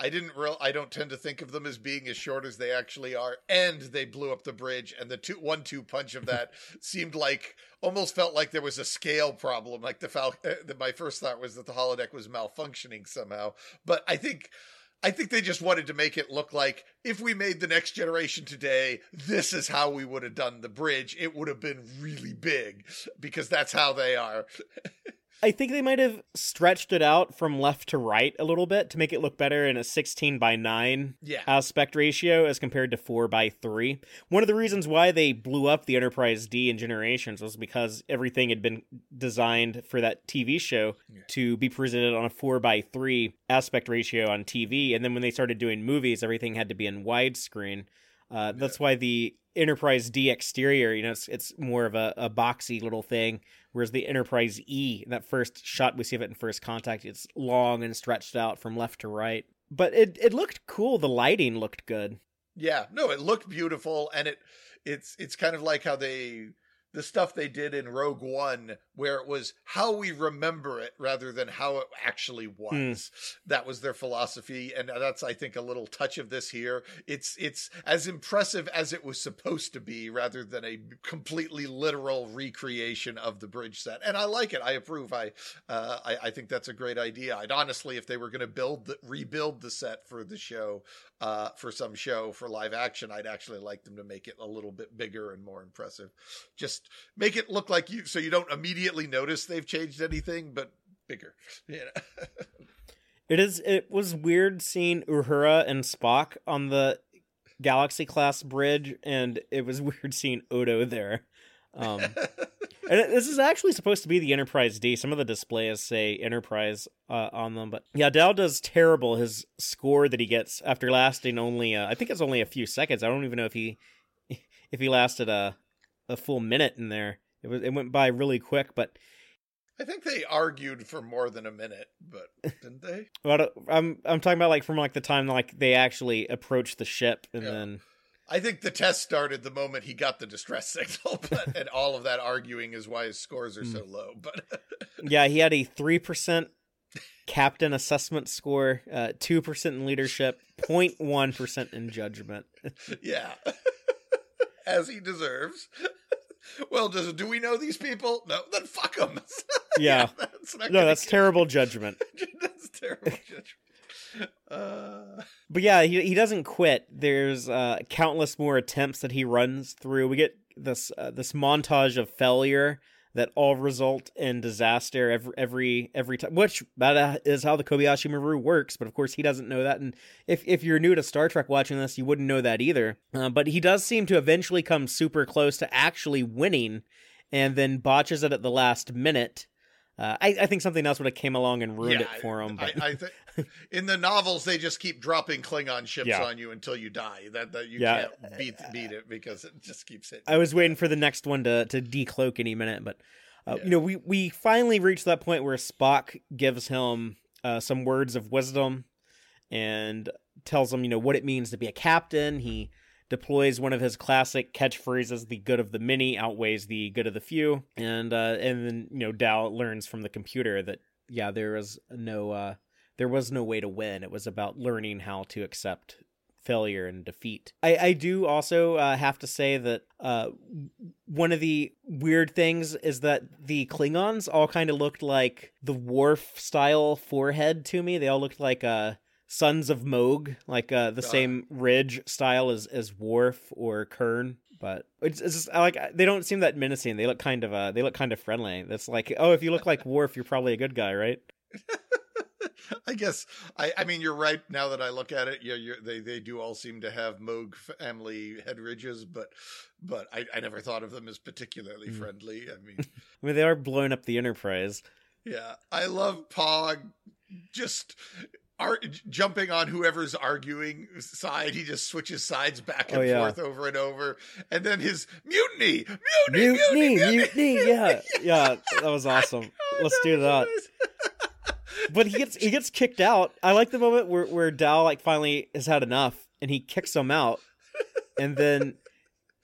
I didn't real I don't tend to think of them as being as short as they actually are. And they blew up the bridge and the two one two punch of that <laughs> seemed like almost felt like there was a scale problem. Like the Fal uh, my first thought was that the holodeck was malfunctioning somehow. But I think I think they just wanted to make it look like if we made the next generation today, this is how we would have done the bridge. It would have been really big because that's how they are. <laughs>
I think they might have stretched it out from left to right a little bit to make it look better in a 16 by 9
yeah.
aspect ratio as compared to 4 by 3. One of the reasons why they blew up the Enterprise D in Generations was because everything had been designed for that TV show yeah. to be presented on a 4 by 3 aspect ratio on TV. And then when they started doing movies, everything had to be in widescreen. Uh, that's yeah. why the Enterprise D exterior, you know, it's, it's more of a, a boxy little thing, whereas the Enterprise E, that first shot we see of it in first contact, it's long and stretched out from left to right. But it it looked cool. The lighting looked good.
Yeah, no, it looked beautiful, and it it's it's kind of like how they the stuff they did in Rogue One, where it was how we remember it rather than how it actually was. Mm. That was their philosophy, and that's I think a little touch of this here. It's it's as impressive as it was supposed to be, rather than a completely literal recreation of the bridge set. And I like it. I approve. I uh, I, I think that's a great idea. I'd honestly, if they were going to build the, rebuild the set for the show, uh, for some show for live action, I'd actually like them to make it a little bit bigger and more impressive. Just make it look like you, so you don't immediately notice they've changed anything, but bigger. <laughs> Yeah.
it is. It was weird seeing Uhura and Spock on the Galaxy class bridge, and it was <laughs> weird seeing Odo there. Um, <laughs> and this is actually supposed to be the Enterprise D. Some of the displays say Enterprise uh, on them, but yeah, Dal does terrible. His score that he gets after lasting only, uh, I think it's only a few seconds. I don't even know if he if he lasted a a full minute in there. It was it went by really quick, but
I think they argued for more than a minute, but <laughs> didn't they?
But I'm I'm talking about like from like the time like they actually approached the ship and yeah. then
I think the test started the moment he got the distress <laughs> signal, but and all of that arguing is why his scores are so hmm. low. But <laughs>
yeah, he had a three percent captain assessment score, uh, two uh, percent in leadership, 0.1 percent in judgment.
yeah, as he deserves. Well, does do we know these people? No, then fuck them. <laughs>
yeah, yeah that's no, <laughs> that's terrible judgment.
that's terrible judgment. Uh...
But yeah, he he doesn't quit. There's uh, countless more attempts that he runs through. We get this uh, this montage of failure that all result in disaster every every every time. Which that is how the Kobayashi Maru works. But of course, he doesn't know that. And if if you're new to Star Trek watching this, you wouldn't know that either. Uh, but he does seem to eventually come super close to actually winning, and then botches it at the last minute Uh, I, I think something else would have came along and ruined
Yeah,
it for him. But
I <laughs> think in the novels they just keep dropping Klingon ships
Yeah.
on you until you die. That that you
Yeah.
can't beat beat it because it just keeps hitting.
I was waiting for the next one to to decloak any minute, but uh, you know, we we finally reached that point where Spock gives him uh, some words of wisdom and tells him, you know, what it means to be a captain. He deploys one of his classic catchphrases: "The good of the many outweighs the good of the few," and uh, and then you know, Dal learns from the computer that yeah, there was no uh, there was no way to win. It was about learning how to accept failure and defeat. I, I do also uh, have to say that uh, one of the weird things is that the Klingons all kind of looked like the Worf style forehead to me. They all looked like uh, Sons of Mogh, like uh, the
Ah.
same ridge style as as Worf or Kurn. But it's, it's just I like they don't seem that menacing. They look kind of uh they look kind of friendly. That's like oh if you look like Worf, you're probably a good guy, right? <laughs>
I guess I, I mean you're right. Now that I look at it, yeah, you're, they they do all seem to have Mogh family head ridges, but but I, I never thought of them as particularly
Mm.
friendly. I mean, <laughs>
I mean they are blowing up the Enterprise.
yeah, I love Pog just ar- jumping on whoever's arguing side. He just switches sides back oh, and
Oh, yeah.
forth over and over, and then his mutiny, mutiny,
Mutiny,
mutiny,
mutiny, yeah, <laughs> yeah, that was awesome. <laughs> Oh, Let's do that. <laughs> But he gets he gets kicked out. I like the moment where where Dal like finally has had enough and he kicks him out, and then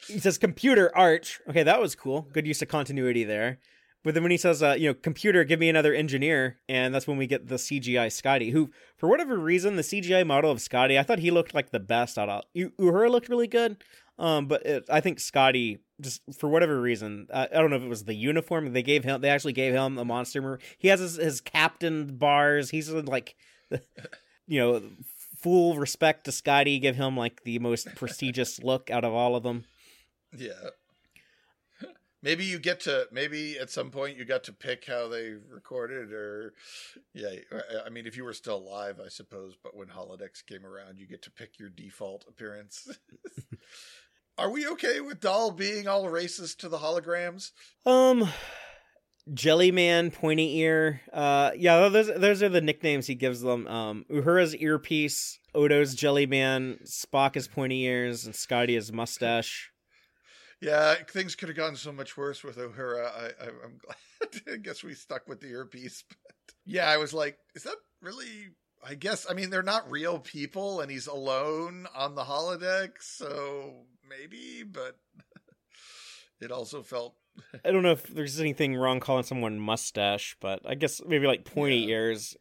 he says, "Computer Arch." Okay, that was cool. Good use of continuity there. But then when he says, uh, "You know, computer, give me another engineer," and that's when we get the CGI Scotty, who for whatever reason the CGI model of Scotty, I thought he looked like the best out of U- Uhura looked really good. Um, but it, I think Scotty just for whatever reason, I, I don't know if it was the uniform they gave him. They actually gave him a monster. He has his, his captain bars. He's like, <laughs> you know, full respect to Scotty. Give him like the most prestigious look out of all of them.
Yeah. Maybe you get to maybe at some point you got to pick how they recorded or yeah, I mean if you were still alive, I suppose, but when holodecks came around, you get to pick your default appearance. <laughs> Are we okay with Dal being all racist to the holograms?
Um, Jellyman, Pointy Ear. Uh, yeah, those those are the nicknames he gives them. Um, Uhura's earpiece, Odo's Jellyman, Spock is Pointy Ears, and Scotty is Mustache.
Yeah, things could have gone so much worse with Uhura. I, I, I'm <laughs> glad. I guess we stuck with the earpiece. <laughs> But yeah, I was like, is that really? I guess. I mean, they're not real people, and he's alone on the holodeck, so maybe. But <laughs> it also felt.
I don't know if there's anything wrong calling someone mustache, but I guess maybe like pointy
Yeah.
ears.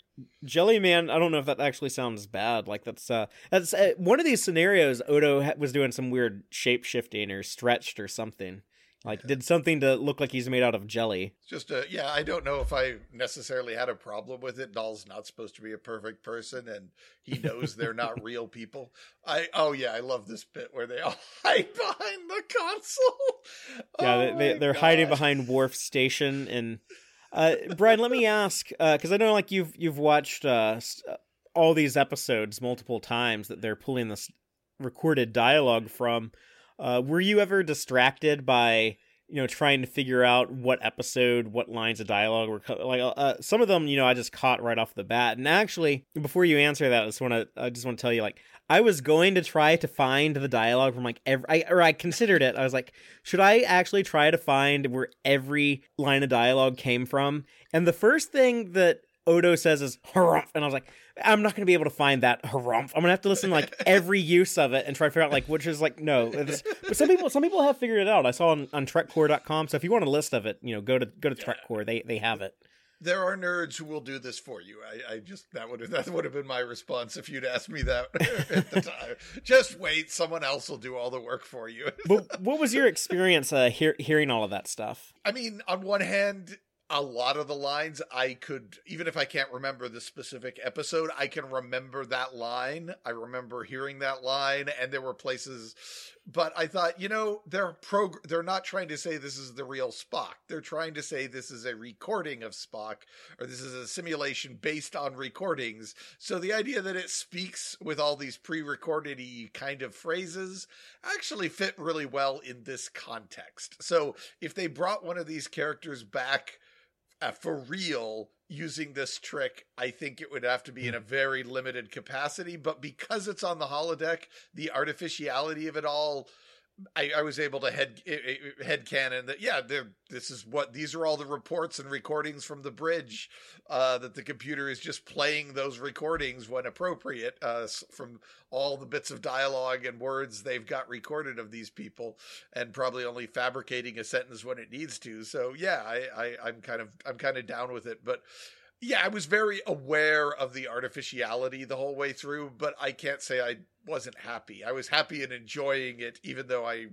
Jellyman, I don't know if that actually sounds bad. Like that's uh that's uh, one of these scenarios. Odo ha- was doing some weird shape shifting or stretched or something. Like did something to look like he's made out of jelly.
It's just a yeah. I don't know if I necessarily had a problem with it. Dal's not supposed to be a perfect person, and he knows they're not <laughs> real people. I oh yeah, I love this bit where they all <laughs> hide behind the console. <laughs>
Yeah,
Oh
they, they, they're hiding behind Worf Station. And uh, Brian, let me ask, because I know like you've you've watched uh, uh, all these episodes multiple times that they're pulling this recorded dialogue from. Uh, were you ever distracted by you know trying to figure out what episode, what lines of dialogue were co- like? Uh, some of them, you know, I just caught right off the bat. And actually, before you answer that, I just want to I just want to tell you like. I was going to try to find the dialogue from like every, I, or I considered it. I was like, should I actually try to find where every line of dialogue came from? And the first thing that Odo says is harumph, and I was like, I'm not going to be able to find that harumph. I'm going to have to listen to like <laughs> every use of it and try to figure out like which is like no. <laughs> But some people, some people have figured it out. I saw on, on TrekCore.com. So if you want a list of it, you know, go to go to
Yeah.
TrekCore. They they have it.
There are nerds who will do this for you. I, I just that would have that would have been my response if you'd asked me that <laughs> at the time. Just wait, someone else will do all the work for you.
But what was your experience uh, hear, hearing all of that stuff?
I mean, on one hand, a lot of the lines I could, even if I can't remember the specific episode, I can remember that line. I remember hearing that line, and there were places. But I thought, you know, they're prog- They're not trying to say this is the real Spock. They're trying to say this is a recording of Spock, or this is a simulation based on recordings. So the idea that it speaks with all these pre-recorded kind of phrases actually fit really well in this context. So if they brought one of these characters back uh, for real using this trick, I think it would have to be in a very limited capacity. But because it's on the holodeck, the artificiality of it all I, I, was able to head head canon that yeah, this is what these are all the reports and recordings from the bridge uh, that the computer is just playing those recordings when appropriate uh, from all the bits of dialogue and words they've got recorded of these people, and probably only fabricating a sentence when it needs to. So yeah, I, I I'm kind of I'm kind of down with it, but yeah, I was very aware of the artificiality the whole way through, but I can't say I wasn't happy. I was happy and enjoying it, even though I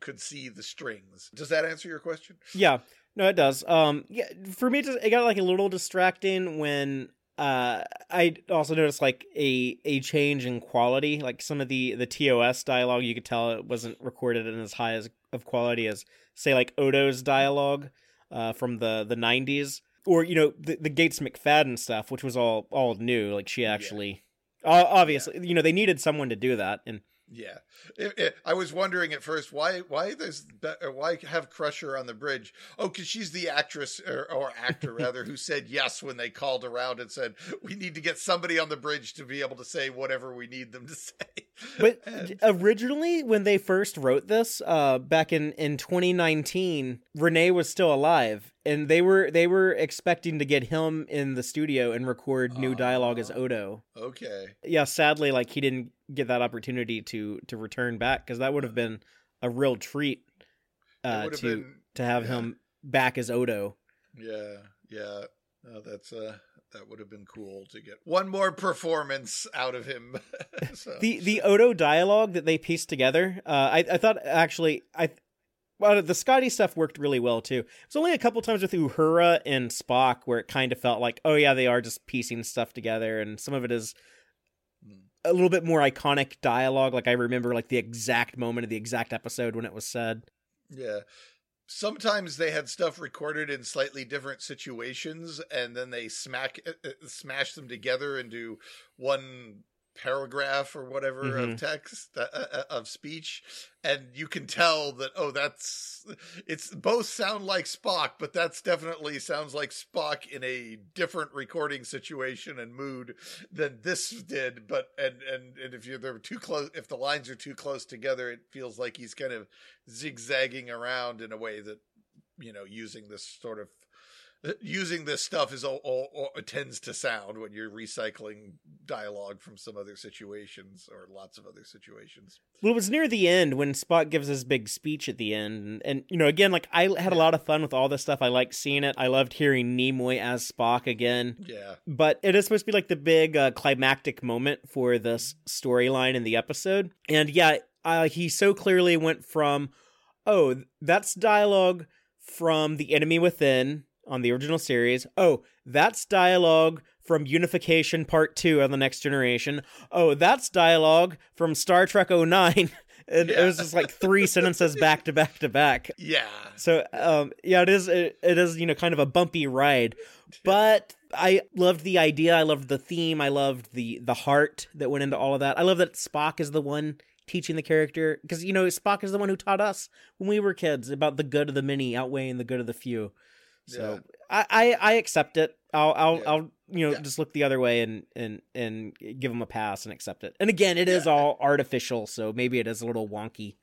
could see the strings. Does that answer your question?
Yeah, no, it does. Um, yeah, for me, it got like a little distracting when uh i also noticed like a a change in quality like some of the the tos dialogue you could tell it wasn't recorded in as high as of quality as say like odo's dialogue uh from the the 90s or you know the, the Gates McFadden stuff, which was all all new. Like she actually, yeah. obviously, yeah. you know, they needed someone to do that, and
yeah, it, it, I was wondering at first why why there's why have Crusher on the bridge? Oh, because she's the actress or, or actor <laughs> rather who said yes when they called around and said we need to get somebody on the bridge to be able to say whatever we need them to <laughs> say.
But <laughs> and... originally, when they first wrote this, uh, back in in 2019, René was still alive, and they were they were expecting to get him in the studio and record new uh, dialogue as Odo.
Okay.
Yeah, sadly, like he didn't get that opportunity to to return back because that would have been a real treat uh, to been, to have yeah. him back as Odo.
Yeah, yeah, oh, that's uh that would have been cool to get one more performance out of him. <laughs>
so. The the <laughs> Odo dialogue that they pieced together, uh, I I thought actually I well, the Scotty stuff worked really well too. It's only a couple times with Uhura and Spock where it kind of felt like, oh yeah, they are just piecing stuff together, and some of it is a little bit more iconic dialogue. Like I remember like the exact moment of the exact episode when it was said.
Yeah. Sometimes they had stuff recorded in slightly different situations, and then they smack uh, uh, smash them together into one paragraph or whatever mm-hmm. of text uh, uh, uh, of speech and you can tell that oh that's it's both sound like spock but that's definitely sounds like spock in a different recording situation and mood than this did but and and, and if you're they're too close if the lines are too close together it feels like he's kind of zigzagging around in a way that you know using this sort of using this stuff is all, all, all, tends to sound when you're recycling dialogue from some other situations or lots of other situations.
Well, it was near the end when Spock gives his big speech at the end, and, and you know, again, like I had a lot of fun with all this stuff. I liked seeing it. I loved hearing Nimoy as Spock again.
Yeah,
but it is supposed to be like the big uh, climactic moment for this storyline in the episode, and yeah, uh, he so clearly went from, oh, that's dialogue from the enemy within on the original series. Oh, that's dialogue from Unification Part 2 on the Next Generation. Oh, that's dialogue from Star Trek 09. <laughs> It, yeah. it, was just like three <laughs> sentences back to back to back.
Yeah.
So, um, yeah, it is. It, it is, you know, kind of a bumpy ride, but I loved the idea. I loved the theme. I loved the the heart that went into all of that. I love that Spock is the one teaching the character because you know Spock is the one who taught us when we were kids about the good of the many outweighing the good of the few. So yeah. I, I, I accept it. I'll I'll yeah. I'll you know yeah. just look the other way and and and give them a pass and accept it. And again, it is all artificial, so maybe it is a little wonky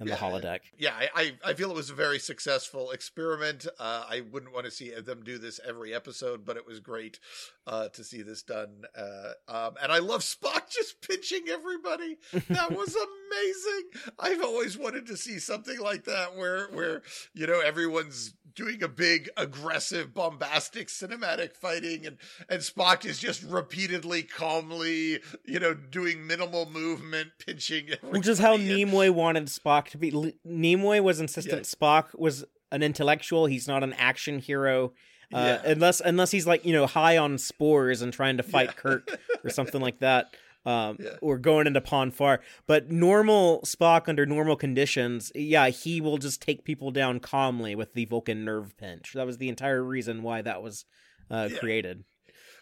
in the holodeck.
Yeah, I, I feel it was a very successful experiment. Uh, I wouldn't want to see them do this every episode, but it was great uh, to see this done. Uh, um, and I love <laughs> Spock just pinching everybody. That was <laughs> amazing. I've always wanted to see something like that where where you know everyone's doing a big aggressive bombastic cinematic fighting and and Spock is just repeatedly calmly you know doing minimal movement pinching
which is how Nimoy wanted Spock to be Nimoy was insistent yes. Spock was an intellectual he's not an action hero uh, yeah. unless unless he's like you know high on spores and trying to fight yeah. Kirk or something like that <laughs> um, yeah. or going into Pon farr. But normal Spock under normal conditions, yeah, he will just take people down calmly with the Vulcan nerve pinch. That was the entire reason why that was uh, created.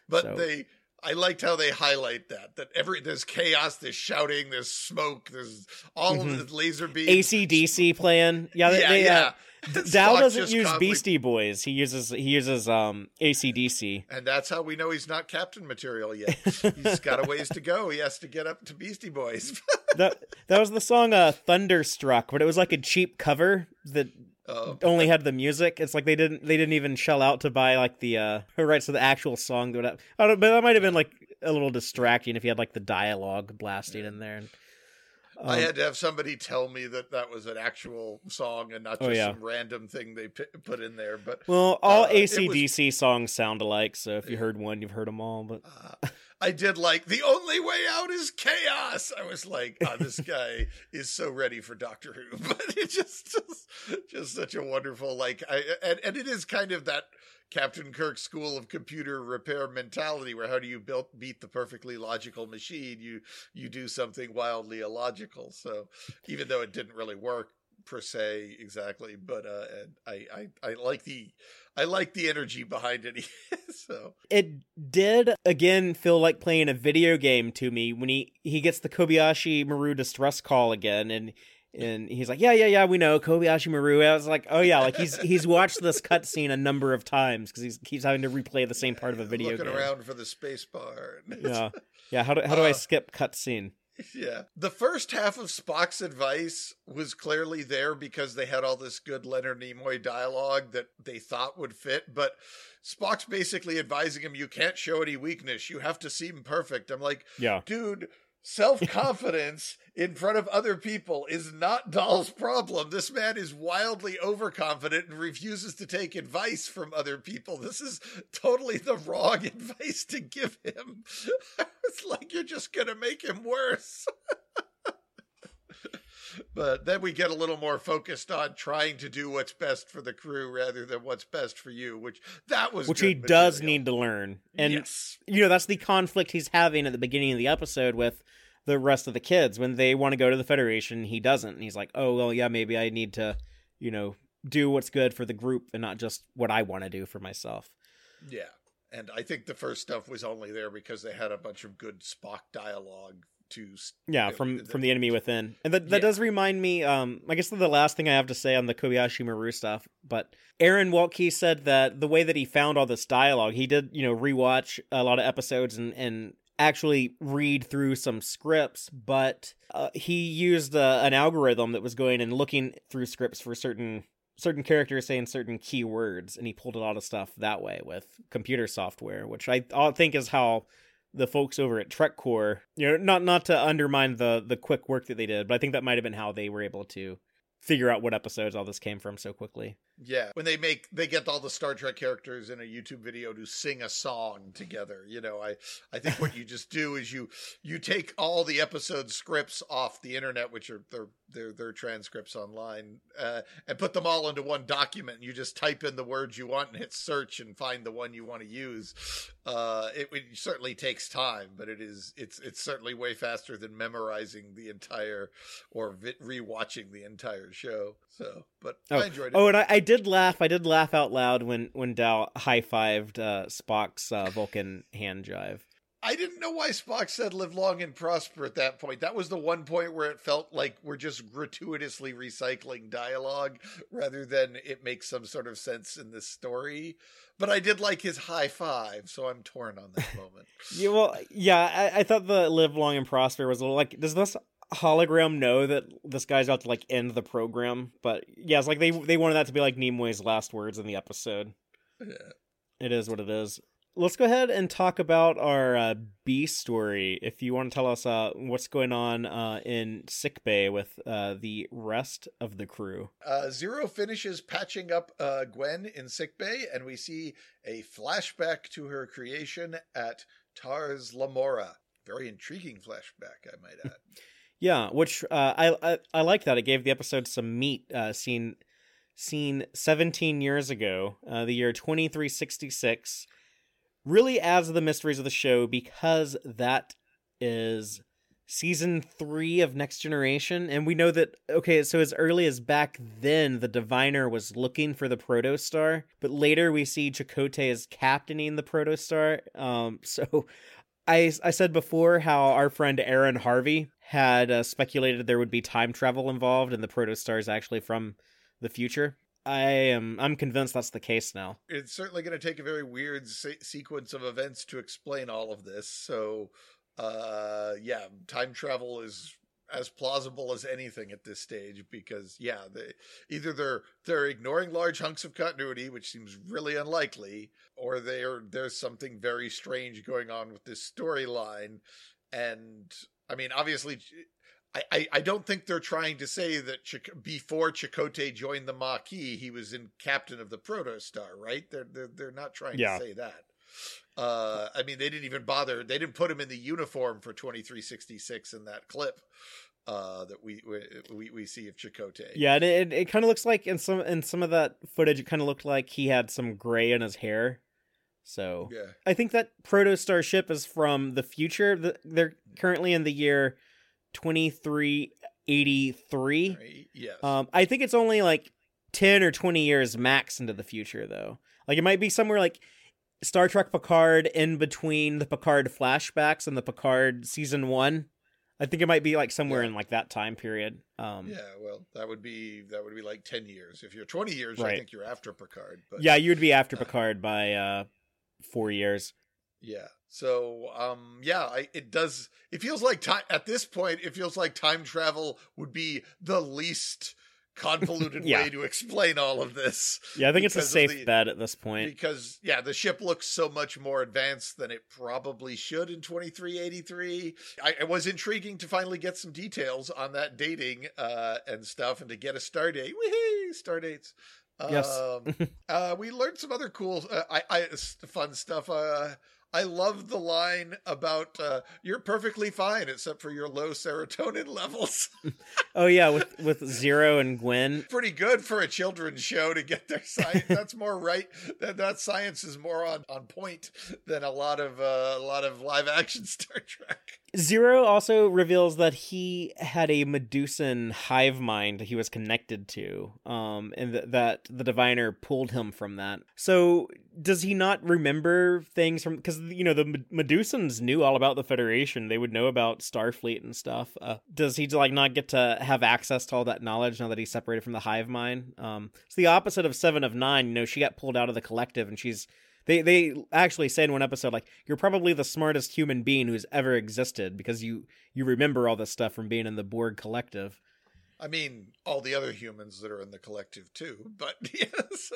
But so. they, I liked how they highlight that that every there's chaos, there's shouting, there's smoke, there's all mm-hmm. of the laser beams,
ACDC playing. Yeah,
they, yeah,
they,
yeah.
Uh, Dal doesn't use
calmly-
Beastie Boys. He uses he uses um ACDC.
And that's how we know he's not captain material yet. <laughs> He's got a ways to go. He has to get up to Beastie Boys.
that that was the song uh Thunderstruck, but it was like a cheap cover that
Oh,
only had the music. It's like they didn't they didn't even shell out to buy like the uh <laughs> rights to the actual song. That would have, I don't, but that might have been like a little distracting if you had like the dialogue blasting in there.
I
Um,
had to have somebody tell me that that was an actual song and not
Oh,
just
yeah.
some random thing they pi- put in there. But
well, all
uh, it was-
ACDC songs sound alike, so if you heard one, you've heard them all. But
uh, <laughs> I did like the only way out is chaos. I was like, oh, this <laughs> guy is so ready for Doctor Who, <laughs> but it just just, just such a wonderful like. I and, and it is kind of that. Captain Kirk school of computer repair mentality where how do you build beat the perfectly logical machine you you do something wildly illogical so even though it didn't really work per se exactly but uh and I, I i like the i like the energy behind it <laughs> so.
It did again feel like playing a video game to me when he he gets the Kobayashi Maru distress call again and and he's like yeah yeah yeah we know Kobayashi Maru. I was like oh yeah like he's he's watched this cutscene a number of times because he keeps having to replay the same part of a video
looking
game.
around for the space bar. <laughs>
Yeah. Yeah how do, how do I
Uh,
skip cutscene
Yeah. The first half of Spock's advice was clearly there because they had all this good Leonard Nimoy dialogue that they thought would fit, but Spock's basically advising him you can't show any weakness. You have to seem perfect. I'm like,
yeah
dude, self-confidence in front of other people is not Dal's problem. This man is wildly overconfident and refuses to take advice from other people. This is totally the wrong <laughs> advice to give him. <laughs> it's like you're just going to make him worse. <laughs> but then we get a little more focused on trying to do what's best for the crew rather than what's best for you, which that was
which he does need to learn. And
yes.
you know that's the conflict he's having at the beginning of the episode with the rest of the kids. When they want to go to the federation he doesn't. And he's like oh well yeah maybe i need to you know do what's good for the group and not just what i want to do for myself.
Yeah. And I think the first stuff was only there because they had a bunch of good Spock dialogue to
yeah
Yeah,
from
the-
from the enemy within and that, that
Yeah.
does remind me um i guess the last thing i have to say on the kobayashi maru stuff but aaron waltke said that the way that he found all this dialogue he did you know rewatch a lot of episodes and and actually read through some scripts but uh, he used uh, an algorithm that was going and looking through scripts for certain certain characters saying certain keywords and he pulled a lot of stuff that way with computer software which i, I think is how the folks over at Trek Core, you know, not not to undermine the the quick work that they did, but I think that might have been how they were able to figure out what episodes all this came from so quickly.
Yeah, when they make they get all the Star Trek characters in a YouTube video to sing a song together. You know, I I think what you <laughs> just do is you you take all the episode scripts off the internet, which are they're they're, they're transcripts online, uh, and put them all into one document. And you just type in the words you want and hit search and find the one you want to use. Uh, it, it certainly takes time, but it is it's it's certainly way faster than memorizing the entire or vi- rewatching the entire show. So, but I enjoyed it.
Oh, and I, I did laugh. I did laugh out loud when when Dal high fived uh, Spock's uh, Vulcan hand drive.
I didn't know why Spock said live long and prosper at that point. That was the one point where it felt like we're just gratuitously recycling dialogue rather than it makes some sort of sense in the story. But I did like his high five, so I'm torn on that <laughs> moment.
Yeah, well, yeah, I, I thought the live long and prosper was a little like. Does this hologram know that this guy's about to like end the program? But yeah, it's like they they wanted that to be like Nimoy's last words in the episode.
Yeah.
It is what it is. Let's go ahead and talk about our uh, B story. If you want to tell us uh, what's going on uh, in sickbay with uh, the rest of the crew.
Uh, Zero finishes patching up uh, Gwyn in sick bay, and we see a flashback to her creation at Tars Lamora. Very intriguing flashback, I might add. <laughs>
Yeah, which uh, I, I I like that. It gave the episode some meat. Uh, seen seen 17 years ago, uh, the year 2366, really adds to the mysteries of the show because that is season three of Next Generation, and we know that okay, so as early as back then, the Diviner was looking for the Protostar, but later we see Chakotay is captaining the Protostar. Um, <laughs> so I I said before how our friend Aaron Harvey had uh, speculated there would be time travel involved, and the Protostar is actually from the future. I am I'm convinced that's the case now.
It's certainly going to take a very weird se- sequence of events to explain all of this. So, uh, yeah, time travel is as plausible as anything at this stage because yeah they either they're they're ignoring large hunks of continuity which seems really unlikely or they're there's something very strange going on with this storyline and i mean obviously I, I, I don't think they're trying to say that Ch- before Chakotay joined the Maquis, he was in captain of the Protostar, right? They're they're they're not trying
Yeah.
to say that. Uh, I mean, they didn't even bother. They didn't put him in the uniform for twenty three sixty six in that clip uh, that we we we see of Chakotay.
Yeah, and it it kind of looks like in some in some of that footage, it kind of looked like he had some gray in his hair. So
yeah,
I think that Protostar ship is from the future. The- They're currently in the year twenty three eighty three.
yes.
Um, I think it's only like ten or twenty years max into the future, though. Like it might be somewhere like Star Trek Picard in between the Picard flashbacks and the Picard season one. I think it might be like somewhere
Yeah.
in like that time period. Um,
yeah, well, that would be that would be like ten years. If you're twenty years, I think you're after Picard. But
yeah, you would be after
uh,
Picard by uh, four years.
Yeah. So, um, yeah, I, it does. It feels like time at this point. It feels like time travel would be the least convoluted <laughs>
Yeah.
way to explain all of this.
Yeah, I think it's a safe
the-
bet at this point.
Because yeah, the ship looks so much more advanced than it probably should in 2383. I, it was intriguing to finally get some details on that dating uh, and stuff, and to get a star date. Woohoo, star dates.
Yes.
Um, <laughs> uh, we learned some other cool, uh, I, I, fun stuff. Uh, I love the line about uh, "you're perfectly fine except for your low serotonin levels." <laughs>
Oh yeah, with with Zero and Gwyn.
Pretty good for a children's show to get their science. <laughs> That's more right. That that science is more on, on point than a lot of uh, a lot of live action <laughs> Star Trek.
Zero also reveals that he had a Medusan hive mind he was connected to, um, and th- that the diviner pulled him from that. So does he not remember things from? Because you know the Medusans knew all about the Federation; they would know about Starfleet and stuff. Uh, does he like not get to have access to all that knowledge now that he's separated from the hive mind? Um, it's the opposite of Seven of Nine. You know, she got pulled out of the collective, and she's they they actually say in one episode like you're probably the smartest human being who's ever existed because you you remember all this stuff from being in the Borg collective.
I mean, all the other humans that are in the collective too. But <laughs> yes,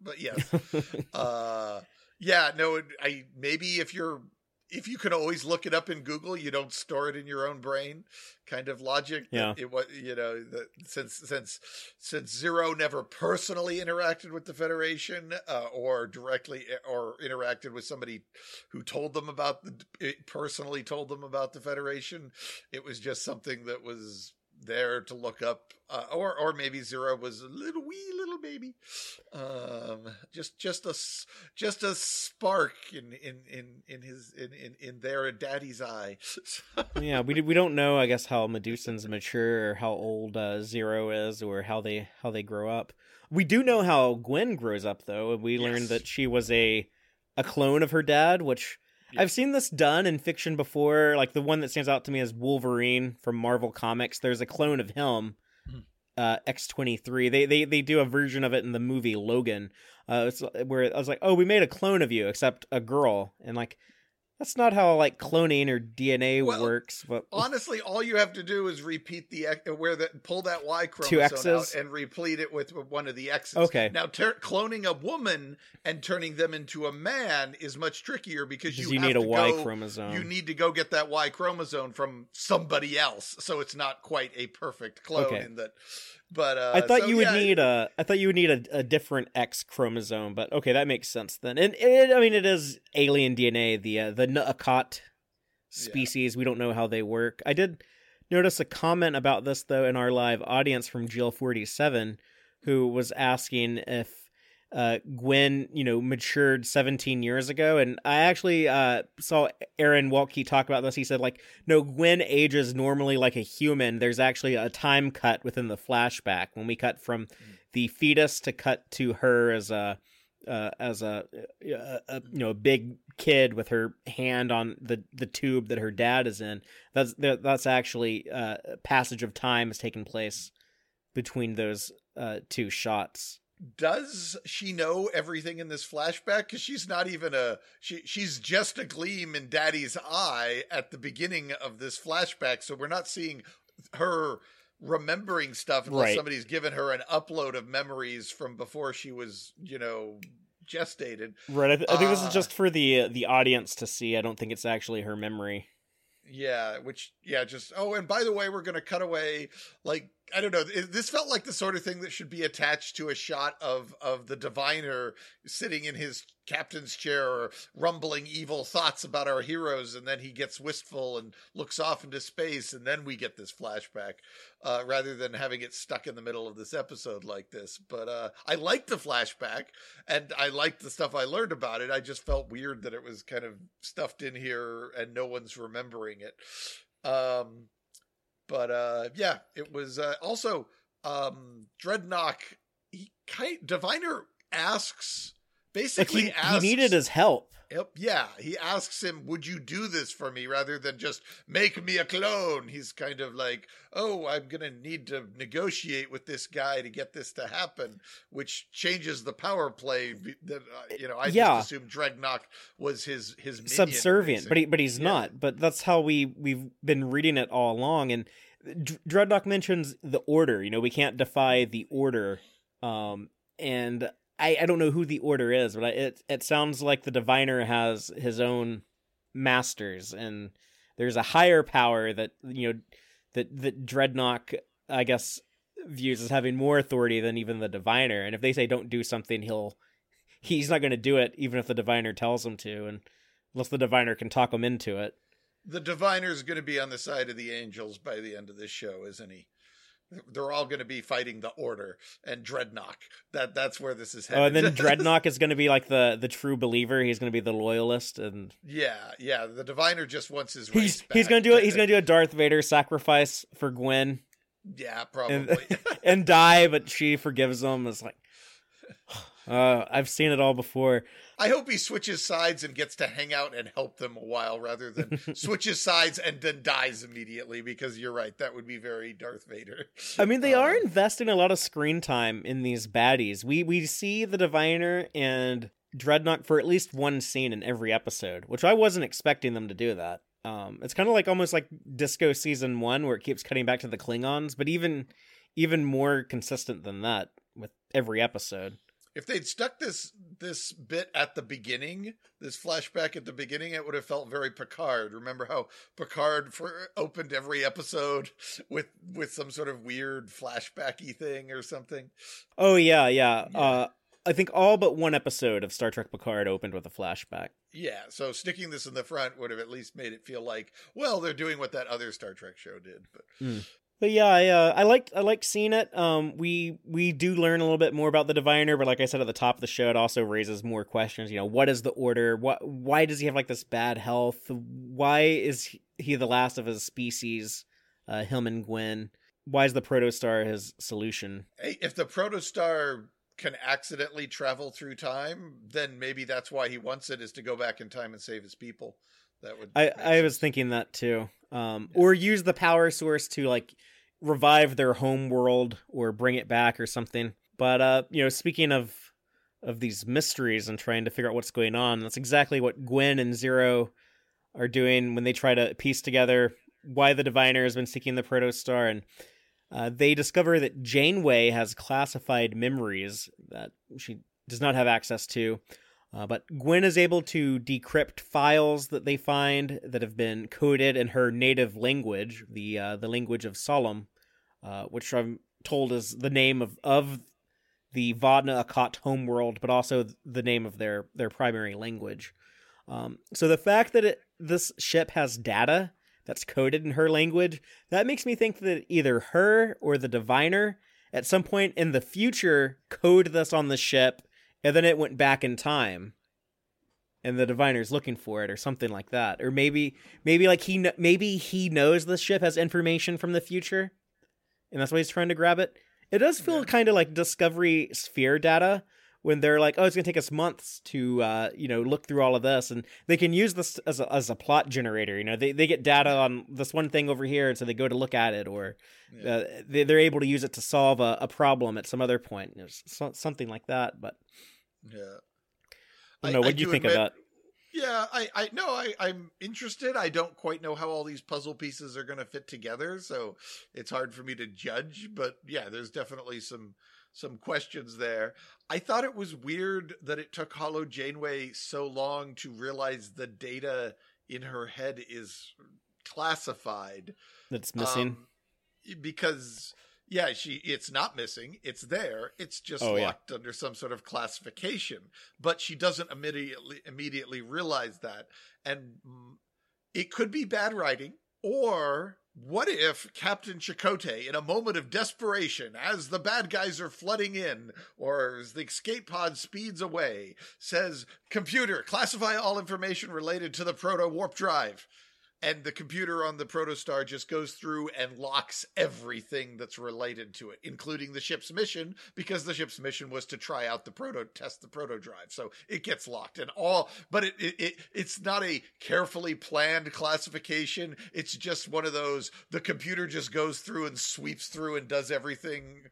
but yes. <laughs> uh yeah no i maybe if you're if you can always look it up in google you don't store it in your own brain kind of logic
Yeah.
it was you know that since since since zero never personally interacted with the federation uh, or directly or interacted with somebody who told them about the it personally told them about the federation it was just something that was there to look up uh, or or maybe zero was a little wee little baby um just just a just a spark in in in in his in in, in their daddy's eye <laughs>
yeah, we we don't know I guess how Medusans mature or how old uh, Zero is or how they how they grow up. We do know how Gwyn grows up though. We learned
Yes.
that she was a a clone of her dad, which
Yeah.
I've seen this done in fiction before. Like the one that stands out to me is Wolverine from Marvel Comics. There's a clone of him,
Hmm.
uh, X twenty three. They they they do a version of it in the movie Logan. Uh, it's where I was like, oh, we made a clone of you, except a girl, and like that's not how like cloning or DNA
Well,
works. But
honestly all you have to do is repeat the uh, where the pull that y chromosome out and replete it with one of the x's
Okay.
now ter- cloning a woman and turning them into a man is much trickier because you,
you,
have
need a
to
Y
go-
chromosome.
you need to go get that Y chromosome from somebody else, so it's not quite a perfect clone
Okay.
in that. But uh,
I thought
so,
you would
yeah,
need a. I thought you would need a, a different X chromosome, but okay, that makes sense then. And it, I mean, it is alien DNA. The uh, the Nu'akat species. We don't know how they work. I did notice a comment about this though in our live audience from Jill forty seven, who was asking if uh, Gwyn, you know, matured 17 years ago. And I actually uh, saw Aaron Waltke talk about this. He said, like, no, Gwyn ages normally like a human. There's actually a time cut within the flashback when we cut from the fetus to cut to her as a. Uh, as a, a, a you know a big kid with her hand on the the tube that her dad is in that's that- that's actually uh passage of time has taken place between those uh two shots
does she know everything in this flashback? Because she's not even a she. She's just a gleam in Daddy's eye at the beginning of this flashback, so we're not seeing her remembering stuff unless
Right.
somebody's given her an upload of memories from before she was, you know, gestated.
Right. I, th- I think this
Uh,
is just for the uh, the audience to see. I don't think it's actually her memory.
Yeah, which yeah, just oh, and by the way, we're gonna cut away. Like I don't know, it- this felt like the sort of thing that should be attached to a shot of of the diviner sitting in his captain's chair or rumbling evil thoughts about our heroes, and then he gets wistful and looks off into space, and then we get this flashback, uh, rather than having it stuck in the middle of this episode like this. But uh, I liked the flashback, and I liked the stuff I learned about it. I just felt weird that it was kind of stuffed in here and no one's remembering it. Um, but uh, yeah, it was uh, also um, Drednok. He kind Diviner asks basically
he, he
asks
needed his help.
Yep, yeah, he asks him, "Would you do this for me?" rather than just make me a clone. He's kind of like, "Oh, I'm going to need to negotiate with this guy to get this to happen," which changes the power play. That uh, you know, I
Yeah.
just assumed Drednok was his his minion,
subservient, but he but he's
Yeah.
not. But that's how we we've been reading it all along. And D- Drednok mentions the order. You know, we can't defy the order. Um, and I I don't know who the order is, but I, it it sounds like the diviner has his own masters, and there's a higher power that you know that that Drednok I guess views as having more authority than even the diviner. And if they say don't do something, he'll he's not going to do it, even if the diviner tells him to, and unless the diviner can talk him into it.
the diviner's going to be on the side of the angels by the end of this show, isn't he? They're all going to be fighting the order and Drednok. That that's where this is headed.
Oh, and then <laughs> Drednok is going to be like the the true believer. He's going to be the loyalist, and
yeah, yeah. The diviner just wants his
he's he's going to do it. He's going to do a Darth Vader sacrifice for Gwyn
Yeah,
and,
probably. <laughs>
and die, but she forgives him. It's like, <sighs> uh, I've seen it all before.
I hope he switches sides and gets to hang out and help them a while rather than <laughs> switches sides and then dies immediately because you're right. That would be very Darth Vader.
I mean, they are
Um,
investing a lot of screen time in these baddies. We we see the Diviner and Drednok for at least one scene in every episode, which I wasn't expecting them to do that. Um, it's kind of like almost like Disco season one, where it keeps cutting back to the Klingons, but even even more consistent than that with every episode.
If they'd stuck this this bit at the beginning, this flashback at the beginning, it would have felt very Picard. Remember how Picard for, opened every episode with with some sort of weird flashbacky thing or something.
Oh yeah, yeah.
Yeah.
Uh, I think all but one episode of Star Trek Picard opened with a flashback.
Yeah, so sticking this in the front would have at least made it feel like, well, they're doing what that other Star Trek show did. But
But yeah, I uh, I like I like seeing it. Um, we we do learn a little bit more about the diviner, but like I said at the top of the show, it also raises more questions. You know, what is the order? What why does he have like this bad health? Why is he the last of his species? Uh, him and Gwyn. Why is the protostar his solution?
Hey, if the protostar can accidentally travel through time, then maybe that's why he wants it is to go back in time and save his people. That would
I I was thinking that too. Um,
Yeah.
or use the power source to like revive their home world or bring it back or something. But uh, you know, speaking of of these mysteries and trying to figure out what's going on, that's exactly what Gwyn and Zero are doing when they try to piece together why the diviner has been seeking the protostar and uh, they discover that Janeway has classified memories that she does not have access to. Uh, but Gwyn is able to decrypt files that they find that have been coded in her native language, the uh, the language of Solum, uh, which I'm told is the name of, of the Vau N'Akat homeworld, but also the name of their their primary language. Um, so the fact that it, this ship has data that's coded in her language, that makes me think that either her or the diviner at some point in the future coded this on the ship and then it went back in time and the diviner's looking for it or something like that or maybe maybe like he maybe he knows the ship has information from the future and that's why he's trying to grab it it does feel
Yeah.
kind of like discovery sphere data when they're like, "Oh, it's going to take us months to, uh, you know, look through all of this," and they can use this as a, as a plot generator. You know, they they get data on this one thing over here, and so they go to look at it, or yeah. uh, they they're able to use it to solve a, a problem at some other point. You know, so, something like that. But
yeah,
I don't know. What do you think admit, of that?
Yeah, I, I no, I, I'm interested. I don't quite know how all these puzzle pieces are going to fit together, so it's hard for me to judge. But yeah, there's definitely some some questions there. I thought it was weird that it took Holo Janeway so long to realize the data in her head is classified.
That's missing. Um,
because yeah, she it's not missing. It's there. It's just oh, locked yeah. under some sort of classification. But she doesn't immediately immediately realize that. And it could be bad writing or what if Captain Chakotay, in a moment of desperation, as the bad guys are flooding in, or as the escape pod speeds away, says, Computer, classify all information related to the proto warp drive and the computer on the protostar just goes through and locks everything that's related to it including the ship's mission because the ship's mission was to try out the proto test the proto drive. So it gets locked and all but it, it, it it's not a carefully planned classification. It's just one of those the computer just goes through and sweeps through and does everything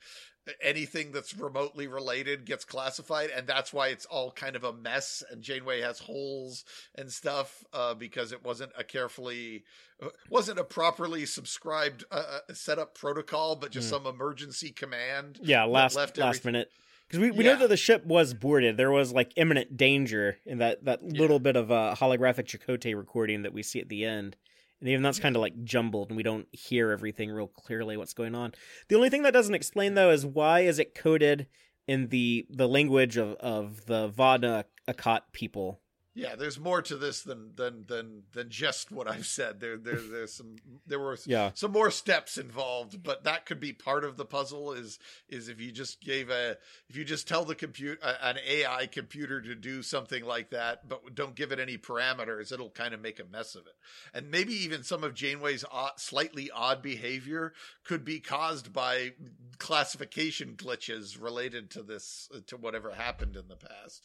anything that's remotely related gets classified and that's why it's all kind of a mess and janeway has holes and stuff uh, because it wasn't a carefully uh, wasn't a properly subscribed uh, uh, set up protocol but just mm. some emergency command
yeah last left last everything. minute because we, we yeah. know that the ship was boarded there was like imminent danger in that that yeah. little bit of a holographic Chakotay recording that we see at the end and even that's kind of like jumbled and we don't hear everything real clearly what's going on. The only thing that doesn't explain though is why is it coded in the the language of of the Vau N'Akat people
yeah, there's more to this than than than than just what I've said. There there there's some there were yeah. some more steps involved, but that could be part of the puzzle. Is is if you just gave a if you just tell the computer an AI computer to do something like that, but don't give it any parameters, it'll kind of make a mess of it. And maybe even some of Janeway's odd, slightly odd behavior could be caused by classification glitches related to this to whatever happened in the past.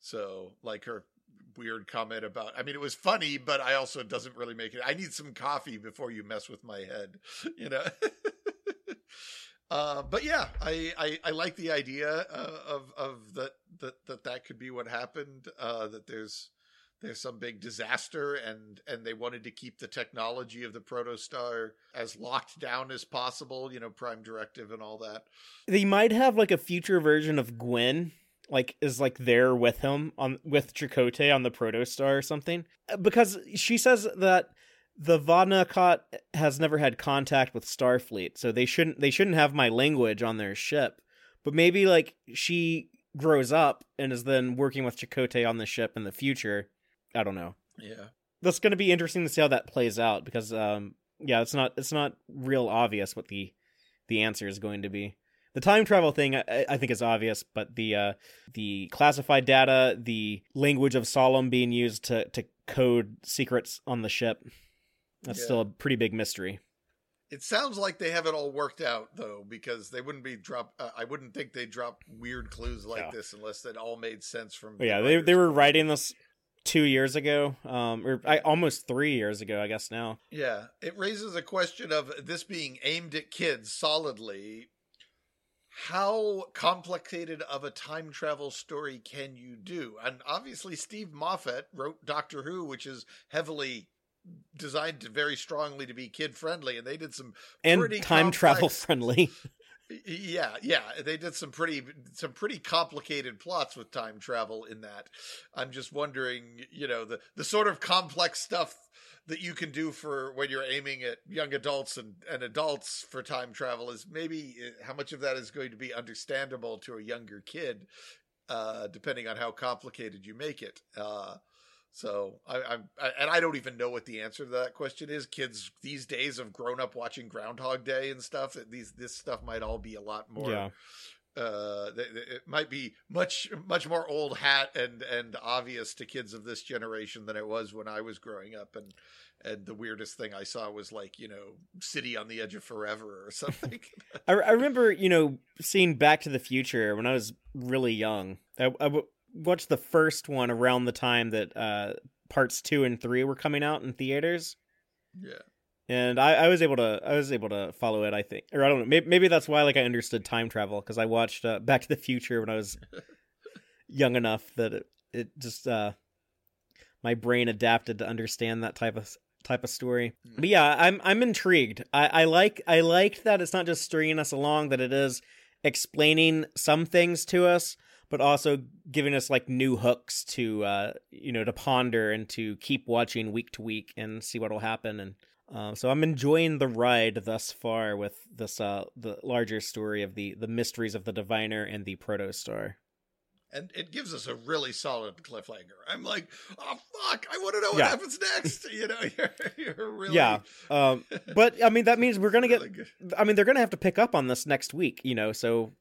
So, like her weird comment about. I mean, it was funny, but I also doesn't really make it. I need some coffee before you mess with my head, <laughs> you know. <laughs> uh, but yeah, I, I, I like the idea uh, of of that that that that could be what happened. Uh, that there's there's some big disaster and and they wanted to keep the technology of the protostar as locked down as possible you know prime directive and all that
they might have like a future version of gwyn like is like there with him on with Chakotay on the protostar or something because she says that the Vau N'Akat has never had contact with Starfleet, so they shouldn't they shouldn't have my language on their ship. But maybe like she grows up and is then working with Chakotay on the ship in the future. I don't know.
Yeah.
That's going to be interesting to see how that plays out because um yeah, it's not it's not real obvious what the the answer is going to be the time travel thing I, I, think is obvious, but the uh, the classified data, the language of Solum being used to to code secrets on the ship, that's yeah. still a pretty big mystery.
It sounds like they have it all worked out though, because they wouldn't be drop. Uh, I wouldn't think they drop weird clues like this unless it all made sense from.
yeah, they they were writing this two years ago, um, or I, almost three years ago, I guess now.
Yeah, it raises a question of this being aimed at kids solidly how complicated of a time travel story can you do? And obviously, Steve Moffat wrote Doctor Who, which is heavily designed to very strongly to be kid friendly, and they did some
and time
complex,
travel friendly. <laughs>
yeah, yeah, they did some pretty some pretty complicated plots with time travel in that. I'm just wondering, you know, the the sort of complex stuff that you can do for when you're aiming at young adults and, and adults for time travel is maybe eh, how much of that is going to be understandable to a younger kid, uh, depending on how complicated you make it. Uh, so I, I'm, I, and I don't even know what the answer to that question is. Kids these days have grown up watching Groundhog Day and stuff. These this stuff might all be a lot more.
Yeah.
Uh, it might be much much more old hat and and obvious to kids of this generation than it was when I was growing up and and the weirdest thing I saw was like you know City on the Edge of Forever or something. <laughs>
I, I remember you know seeing Back to the Future when I was really young. I, I w- watched the first one around the time that uh, parts two and three were coming out in theaters.
Yeah.
And I, I was able to I was able to follow it I think or I don't know maybe, maybe that's why like I understood time travel because I watched uh, Back to the Future when I was <laughs> young enough that it, it just uh my brain adapted to understand that type of type of story.
Mm.
But yeah, I'm I'm intrigued. I, I like I like that it's not just stringing us along, that it is explaining some things to us, but also giving us like new hooks to uh you know to ponder and to keep watching week to week and see what will happen and um, so I'm enjoying the ride thus far with this uh the larger story of the the mysteries of the diviner and the protostar.
And it gives us a really solid cliffhanger. I'm like, oh fuck, I want to know what
Yeah.
happens next. <laughs> You know, <laughs> you're, you're really
Yeah. Um <laughs> but I mean that means we're going to get
really.
I mean, they're going to have to pick up on this next week, you know. So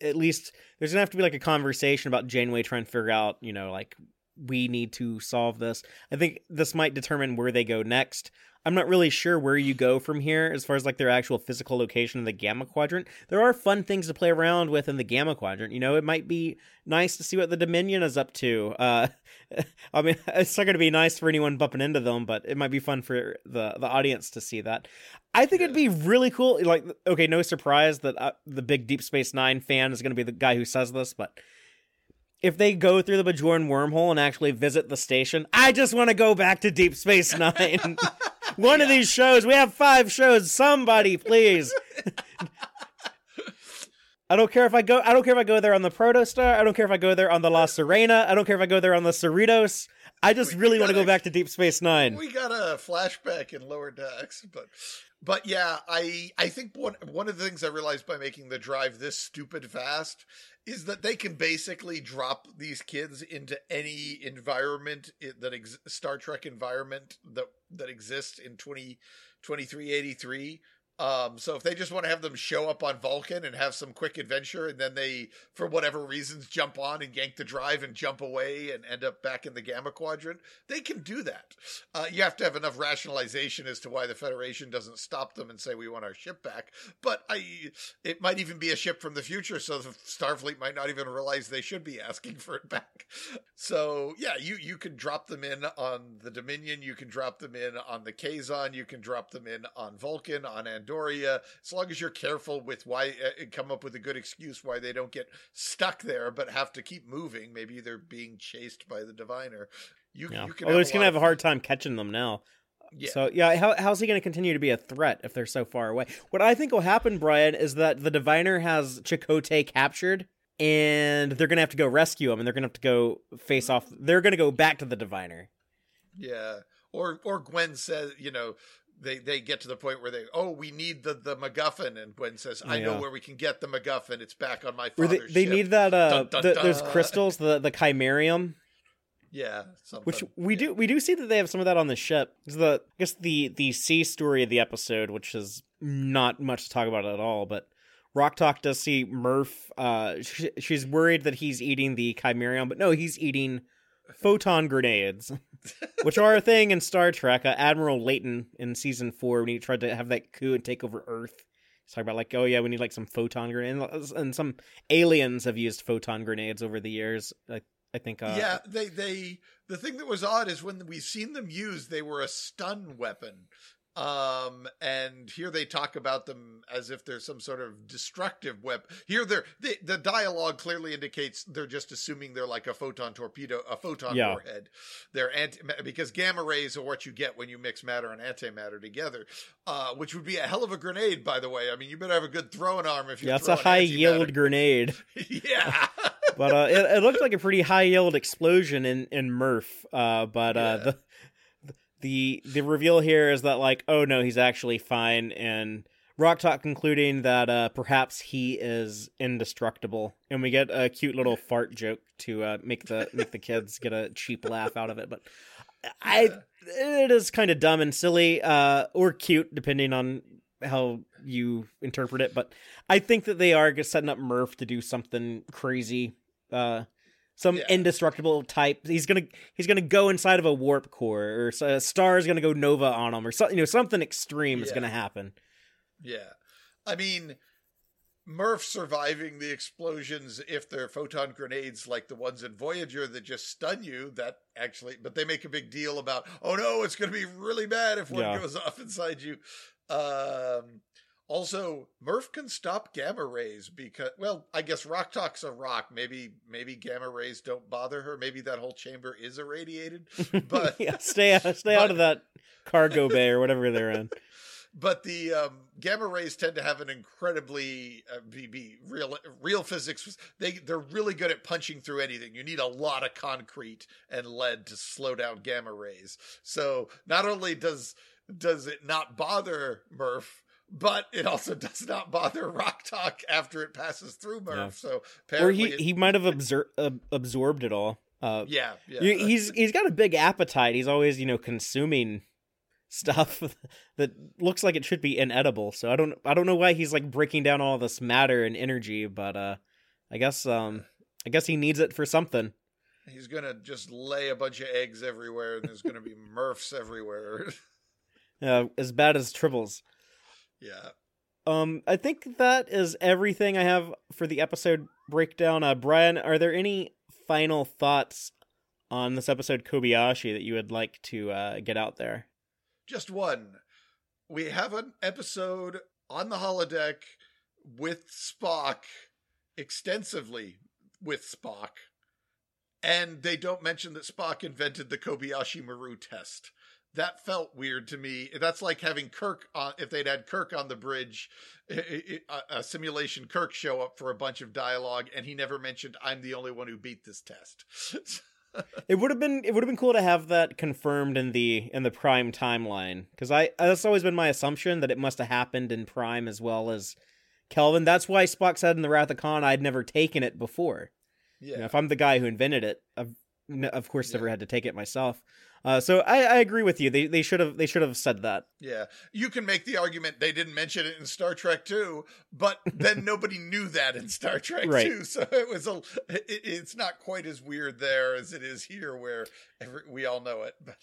at least there's going to have to be like a conversation about Janeway trying to figure out, you know, like we need to solve this. I think this might determine where they go next. I'm not really sure where you go from here as far as like their actual physical location in the Gamma Quadrant. There are fun things to play around with in the Gamma Quadrant. You know, it might be nice to see what the Dominion is up to. Uh, <laughs> I mean, <laughs> it's not going to be nice for anyone bumping into them, but it might be fun for the the audience to see that. I think it'd be really cool. Like, okay, no surprise that uh, the big Deep Space Nine fan is going to be the guy who says this, but if they go through the Bajoran wormhole and actually visit the station, I just want to go back to Deep Space Nine. <laughs> One of these shows, we have five shows. Somebody, please. I don't care if I go. I don't care if I go there on the Protostar. I don't care if I go there on the La Serena. I don't care if I go there on the Cerritos. I just
We-
really want to go back to Deep Space Nine.
We got a flashback in lower decks, but but yeah, I I think one one of the things I realized by making the drive this stupid fast is that they can basically drop these kids into any environment that ex- Star Trek environment that that exists in 20 2383 um, so if they just want to have them show up on Vulcan and have some quick adventure, and then they, for whatever reasons, jump on and yank the drive and jump away and end up back in the Gamma Quadrant, they can do that. Uh, you have to have enough rationalization as to why the Federation doesn't stop them and say we want our ship back. But I, it might even be a ship from the future, so the Starfleet might not even realize they should be asking for it back. So yeah, you you can drop them in on the Dominion, you can drop them in on the Kazon, you can drop them in on Vulcan, on Andoria, as long as you're careful with why uh, come up with a good excuse why they don't get stuck there, but have to keep moving. Maybe they're being chased by the Diviner. You,
Yeah.
you can
Although
have
he's gonna have a hard time catching them now.
Yeah.
So yeah, how, how's he going to continue to be a threat if they're so far away? What I think will happen, Brian, is that the diviner has Chakotay captured, and they're going to have to go rescue him, and they're going to have to go face off. They're going to go back to the diviner.
Yeah. Or or Gwyn says, you know, they they get to the point where they, oh, we need the the MacGuffin, and Gwyn says, I know where we can get the MacGuffin. It's back on my father's
they, need that uh
Dun, dun,
the, those crystals, the the chimerium,
yeah, something.
which we do we do see that they have some of that on the ship. 'Cause the I guess the the C story of the episode, which is not much to talk about at all, but Rok-Tahk does see Murph. Uh, sh- she's worried that he's eating the chimerium, but no, he's eating photon grenades, which are a thing in Star Trek. Uh, Admiral Leyton in season four, when he tried to have that coup and take over Earth, he's talking about like, oh yeah, we need like some photon grenades, and some aliens have used photon grenades over the years. I, I think. Uh,
yeah, they they the thing that was odd is when we've seen them used, they were a stun weapon. Um, and here they talk about them as if they're some sort of destructive weapon. Here they're the the dialogue clearly indicates they're just assuming they're like a photon torpedo, a photon
Yeah.
warhead. They're anti because gamma rays are what you get when you mix matter and antimatter together. Uh, which would be a hell of a grenade, by the way. I mean, you better have a good throwing arm if you're
yeah, it's a high
antimatter.
yield grenade. <laughs>
yeah.
but uh, it, it looked like a pretty high yield explosion in in Murph. Uh, but uh,
Yeah.
the the the reveal here is that like, oh no, he's actually fine, and Rok-Tahk concluding that uh, perhaps he is indestructible, and we get a cute little fart joke to uh, make the make the kids get a cheap laugh out of it. But I, it is kind of dumb and silly, uh, or cute depending on how you interpret it. But I think that they are setting up Murph to do something crazy. Uh, some
Yeah.
indestructible type. He's gonna he's gonna go inside of a warp core, or a star is gonna go nova on him, or something. You know, something extreme is gonna happen.
Yeah. I mean, Murph surviving the explosions if they're photon grenades like the ones in Voyager that just stun you. That actually, but they make a big deal about, oh no, it's going to be really bad if one
Yeah.
goes <laughs> off inside you. Um, also, Murph can stop gamma rays because, well, I guess Rok-Tahk's a rock. Maybe, maybe gamma rays don't bother her. Maybe that whole chamber is irradiated. But <laughs>
yeah, stay stay out of that cargo bay or whatever they're in. <laughs>
but the um, gamma rays tend to have an incredibly uh, be, be real real physics. They they're really good at punching through anything. You need a lot of concrete and lead to slow down gamma rays. So not only does does it not bother Murph, but it also <laughs> does not bother Rok-Tahk after it passes through Murph.
Yeah.
So
Or he
it-
he might have absor- ab- absorbed it all. Uh,
yeah, yeah.
He's he's got a big appetite. He's always you know consuming stuff <laughs> that looks like it should be inedible. So I don't I don't know why he's like breaking down all this matter and energy, but uh, I guess um I guess he needs it for something.
He's gonna just lay a bunch of eggs everywhere, and there's gonna be <laughs> Murphs everywhere.
Uh, as bad as tribbles.
Yeah.
Um, I think that is everything I have for the episode breakdown. Uh, Brian, are there any final thoughts on this episode Kobayashi that you would like to uh, get out there?
Just one. We have an episode on the holodeck with Spock, extensively with Spock, and they don't mention that Spock invented the Kobayashi Maru test. That felt weird to me. That's like having Kirk on. If they'd had Kirk on the bridge, a simulation Kirk show up for a bunch of dialogue, and he never mentioned, "I'm the only one who beat this test." <laughs>
It would have been it would have been cool to have that confirmed in the in the Prime timeline because I that's always been my assumption that it must have happened in Prime as well as Kelvin. That's why Spock said in the Wrath of Khan I'd never taken it before.
yeah,
You know, if I'm the guy who invented it, I've of course
Yeah.
never had to take it myself. Uh, so I, I agree with you. They they should have they should have said that.
Yeah, you can make the argument they didn't mention it in Star Trek 2, but then <laughs> nobody knew that in Star Trek
Right.
2, so it was a it, it's not quite as weird there as it is here where every, we all know it. But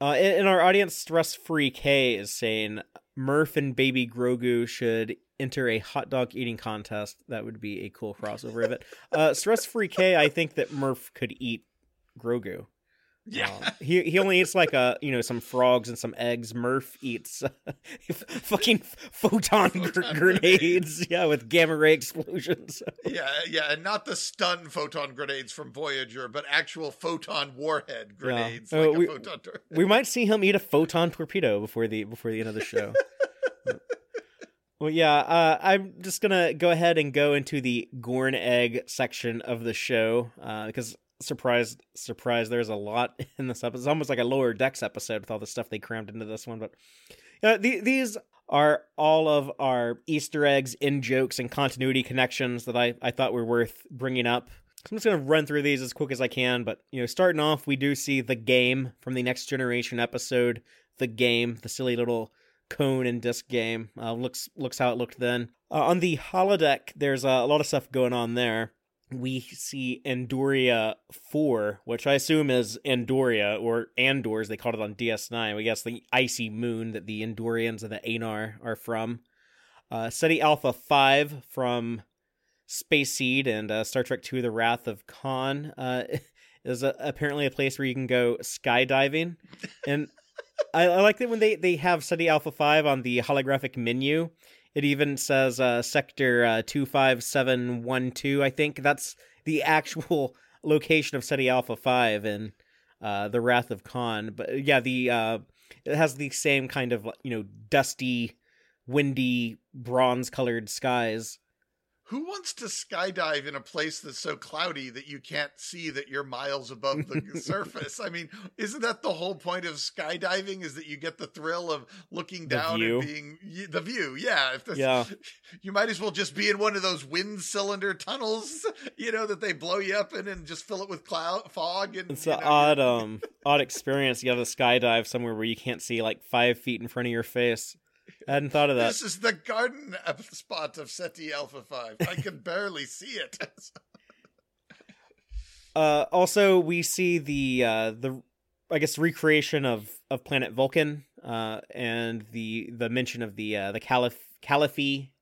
Uh, in, in our audience, Stress Free K is saying Murph and Baby Grogu should enter a hot dog eating contest. That would be a cool crossover of it. Uh, Stress Free K, I think that Murph could eat Grogu.
Yeah,
Uh, he he only eats like a you know some frogs and some eggs. Murph eats <laughs> fucking photon, <laughs> gr-
Photon
grenades, yeah, with gamma ray explosions. <laughs>
yeah, yeah, and not the stun photon grenades from Voyager, but actual photon warhead grenades
Uh,
like
we-
a photon. tor-
we might see him eat a photon torpedo before the before the end of the show. well, yeah, uh, I'm just gonna go ahead and go into the Gorn egg section of the show uh, because surprise, surprise, there's a lot <laughs> in this episode. It's almost like a lower decks episode with all the stuff they crammed into this one. But uh, the, these are all of our Easter eggs, in jokes, and continuity connections that I I thought were worth bringing up. So I'm just gonna run through these as quick as I can, but you know, starting off, we do see the game from the Next Generation episode, the game, the silly little cone and disc game. Uh, looks looks how it looked then. Uh, on the holodeck, there's a lot of stuff going on there. We see Andoria 4, which I assume is Andoria or Andor as they called it on DS9. We guess the icy moon that the Andorians and the Aenar are from. Uh, Ceti Alpha 5 from Space Seed and uh, Star Trek II: The Wrath of Khan uh, <laughs> is a, apparently a place where you can go skydiving, and I, I like that when they they have Ceti Alpha Five on the holographic menu. It even says uh, Sector uh, two five seven one two. I think that's the actual <laughs> location of Ceti Alpha Five in uh, The Wrath of Khan. But yeah, the uh, it has the same kind of you know dusty, windy, bronze colored skies.
Who wants to skydive in a place that's so cloudy that you can't see that you're miles above the <laughs> surface? I mean, isn't that the whole point of skydiving? Is that you get the thrill of looking
The
down
view.
and being the view? Yeah, if
Yeah. <laughs>
you might as well just be in one of those wind cylinder tunnels, you know, that they blow you up in and just fill it with cloud fog. And
It's
you
an odd, um, odd experience. You have to skydive somewhere where you can't see like five feet in front of your face. I hadn't thought of that.
This is the garden spot of Ceti Alpha Five. I can <laughs> barely see it. <laughs>
Uh, also, we see the uh, the I guess recreation of of planet Vulcan, uh, and the the mention of the uh, the Caliph Caliphate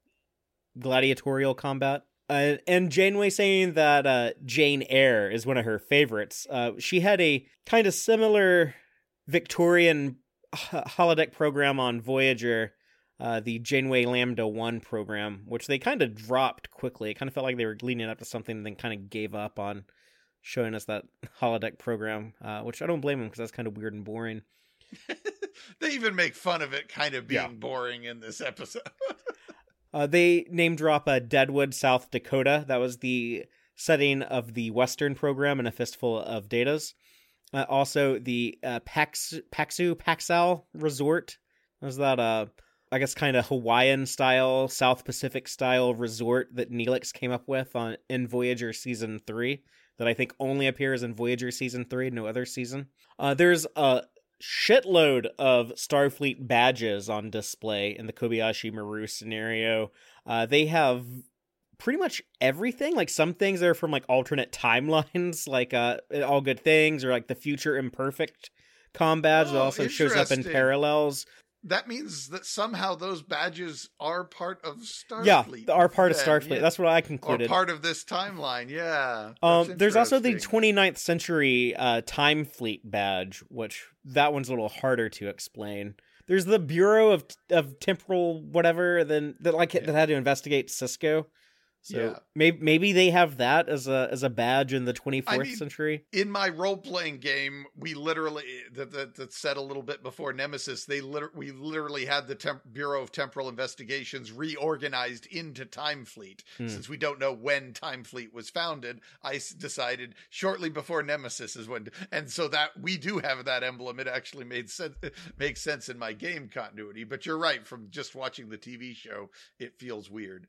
gladiatorial combat. Uh, and Janeway saying that uh, Jane Eyre is one of her favorites. Uh, she had a kind of similar Victorian holodeck program on Voyager, uh, the Janeway Lambda 1 program, which they kind of dropped quickly. It kind of felt like they were leading up to something and then kind of gave up on showing us that <laughs> holodeck program, uh, which I don't blame them because that's kind of weird and boring. <laughs>
they even make fun of it kind of being yeah. boring in this episode. <laughs>
uh, they name drop uh, Deadwood, South Dakota. That was the setting of the Western program in a fistful of datas. Uh, also, the uh, Pax Paxu Paxal Resort was that uh, I guess kind of Hawaiian style, South Pacific style resort that Neelix came up with on in Voyager season three. That I think only appears in Voyager season three, no other season. Uh, there's a shitload of Starfleet badges on display in the Kobayashi Maru scenario. Uh, they have pretty much everything. Like some things are from like alternate timelines, <laughs> like uh, All Good Things or like the Future Imperfect com badge oh, that also shows up in parallels
that means that somehow those badges are part of Starfleet.
Yeah, are part then. of Starfleet. Yeah. That's what I concluded.
Or part of this timeline. Yeah.
Um, there's also the 29th century uh, time fleet badge, which that one's a little harder to explain. There's the Bureau of of Temporal whatever then that like yeah. that had to investigate Sisko. So yeah. maybe maybe they have that as a as a badge in the 24th I mean, century.
In my role playing game, we literally that that, that said a little bit before Nemesis. They liter- we literally had the Temp- Bureau of Temporal Investigations reorganized into Time Fleet. Hmm. Since we don't know when Time Fleet was founded, I s- decided shortly before Nemesis is when, and so that we do have that emblem. It actually made sense makes sense in my game continuity. But you're right. From just watching the TV show, it feels weird.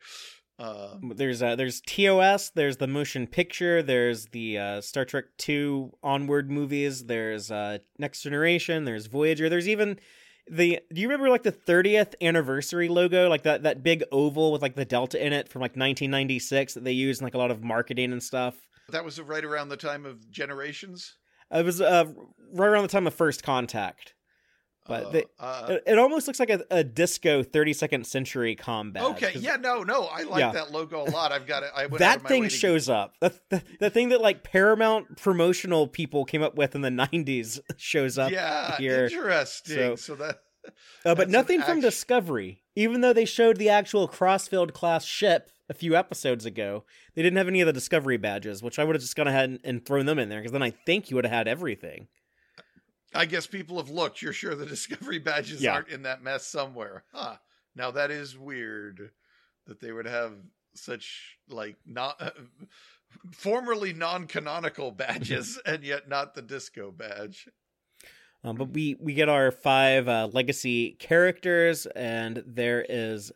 Uh, there's uh, there's TOS, there's the motion picture, there's the uh, Star Trek Two onward movies, there's uh, Next Generation, there's Voyager, there's even the. Do you remember like the 30th anniversary logo, like that that big oval with like the delta in it from like 1996 that they used in like a lot of marketing and stuff?
That was right around the time of Generations.
It was uh, right around the time of First Contact. But uh, they, uh, it, it, almost looks like a, a disco 32nd century combat.
Okay, yeah, no, no, I like yeah. that logo a lot. I've got it. I
that thing shows to... up. The, the, the, thing that like Paramount promotional people came up with in the 90s <laughs> shows up.
Yeah,
here.
interesting. So, so that.
Uh, but nothing from Discovery, even though they showed the actual Crossfield class ship a few episodes ago. They didn't have any of the Discovery badges, which I would have just gone ahead and, and thrown them in there because then I think you would have had everything.
I guess people have looked. You're sure the <laughs> Discovery badges yeah. aren't in that mess somewhere. Huh. Now that is weird that they would have such like not uh, <laughs> formerly non-canonical <laughs> badges and yet not the disco badge.
Um, but we we get our five uh, legacy characters, and there is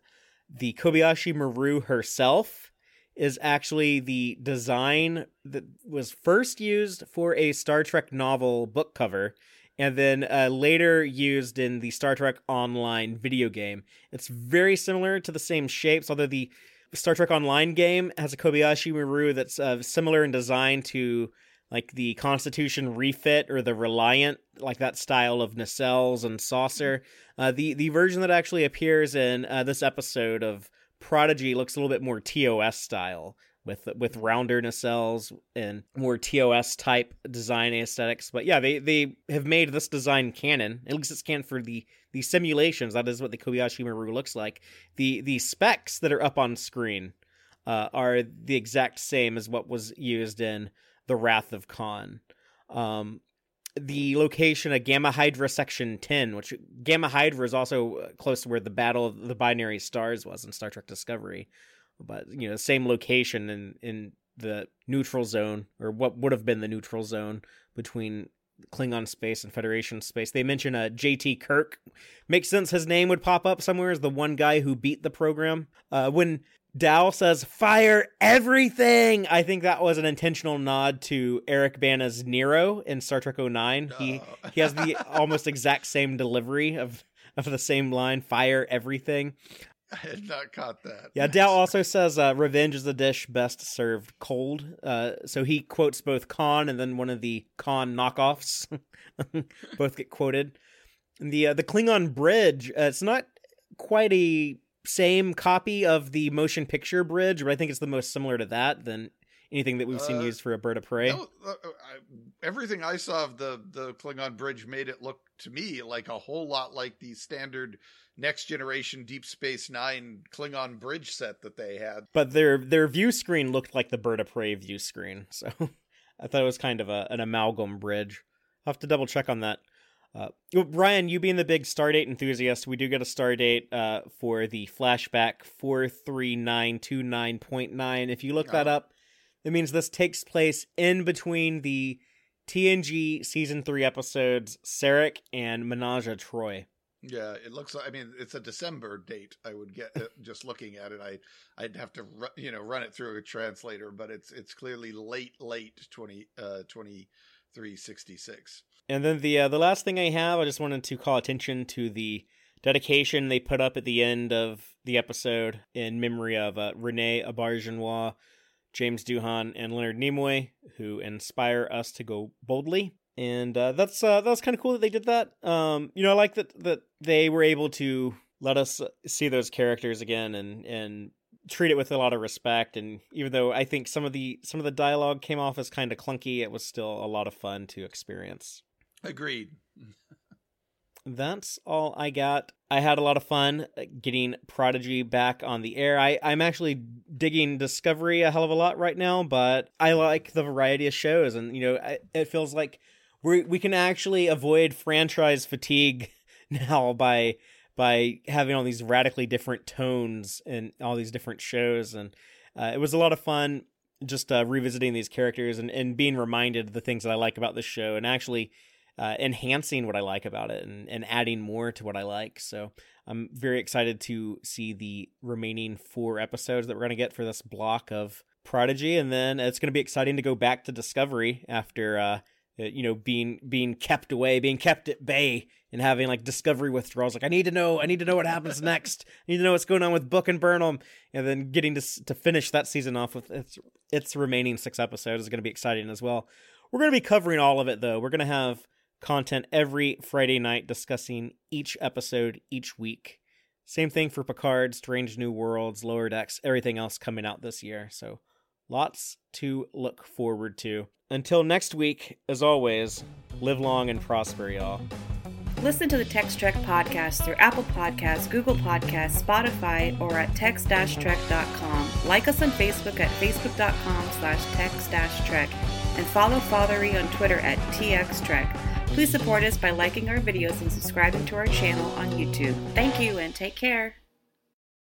the Kobayashi Maru herself is actually the design that was first used for a Star Trek novel book cover and then uh, later used in the Star Trek Online video game. It's very similar to the same shapes, although the Star Trek Online game has a Kobayashi Maru that's uh, similar in design to like the Constitution refit or the Reliant, like that style of nacelles and saucer. Uh, the the version that actually appears in uh, this episode of Prodigy looks a little bit more TOS style, with with rounder nacelles and more TOS type design aesthetics. But yeah, they they have made this design canon. At least it's canon for the the simulations. That is what the Kobayashi Maru looks like. The the specs that are up on screen uh, are the exact same as what was used in the Wrath of Khan. Um, the location of Gamma Hydra Section 10, which Gamma Hydra is also close to where the Battle of the Binary Stars was in Star Trek Discovery but you know, same location in in the neutral zone or what would have been the neutral zone between Klingon space and Federation space. They mention a uh, JT Kirk. Makes sense his name would pop up somewhere as the one guy who beat the program. Uh, when Dal says fire everything, I think that was an intentional nod to Eric Bana's Nero in Star Trek 09. He he has the <laughs> almost exact same delivery of of the same line, fire everything. <laughs>
I had not caught that.
Yeah, Dal also says uh, revenge is a dish best served cold. Uh, so he quotes both Khan and then one of the Khan knockoffs. <laughs> both get quoted. And the uh, the Klingon bridge, uh, it's not quite a same copy of the motion picture bridge, but I think it's the most similar to that than anything that we've seen
Uh,
used for a bird of prey.
No, uh, uh, I, everything I saw of the the Klingon bridge made it look to me like a whole lot like the standard next generation Deep Space Nine Klingon bridge set that they had.
But their their view screen looked like the bird of prey view screen, <laughs> so I thought it was kind of a, an amalgam bridge. I'll have to double check on that. Uh, Brian, you being the big Stardate enthusiast, we do get a Stardate uh, for the flashback 43929.9. If you look that
Oh.
up, it means this takes place in between the TNG season three episodes Sarek and Menage a Troi.
Yeah, it looks like. I mean, it's a December date. I would get uh, <laughs> just looking at it. I I'd have to ru- you know run it through a translator, but it's it's clearly late late twenty uh twenty three sixty six.
And then the uh, the last thing I have, I just wanted to call attention to the dedication they put up at the end of the episode in memory of uh, René James Doohan, and Leonard Nimoy, who inspire us to go boldly. And uh, that's uh, that's kind of cool that they did that. Um, you know, I like that that they were able to let us see those characters again and and treat it with a lot of respect. And even though I think some of the some of the dialogue came off as kind of clunky, it was still a lot of fun to experience
Agreed. <laughs>
that's all I got. I had a lot of fun uh, getting Prodigy back on the air. I, I'm actually digging Discovery a hell of a lot right now, but I like the variety of shows, and you know, I, it feels like we we can actually avoid franchise fatigue <laughs> now by by having all these radically different tones and all these different shows, and uh, it was a lot of fun just uh, revisiting these characters and, and being reminded of the things that I like about this show, and actually uh, enhancing what I like about it and, and adding more to what I like. So I'm very excited to see the remaining four episodes that we're going to get for this block of Prodigy, and then it's going to be exciting to go back to Discovery after uh, you know being being kept away, being kept at bay, and having like Discovery withdrawals. Like I need to know, I need to know what happens <laughs> next. I need to know what's going on with Book and Burnham, and then getting to to finish that season off with its its remaining six episodes is going to be exciting as well. We're going to be covering all of it though. We're going to have content every Friday night discussing each episode each week. Same thing for Picard, Strange New Worlds, Lower Decks, everything else coming out this year. So lots to look forward to. Until next week, as always, live long and prosper, y'all.
Listen to the Text Trek podcast through Apple Podcasts, Google Podcasts, Spotify, or at text-trek.com. Like us on Facebook at facebook.com slash text-trek and follow Fathery on Twitter at txtrek. Please support us by liking our videos and subscribing to our channel on YouTube. Thank you and take care.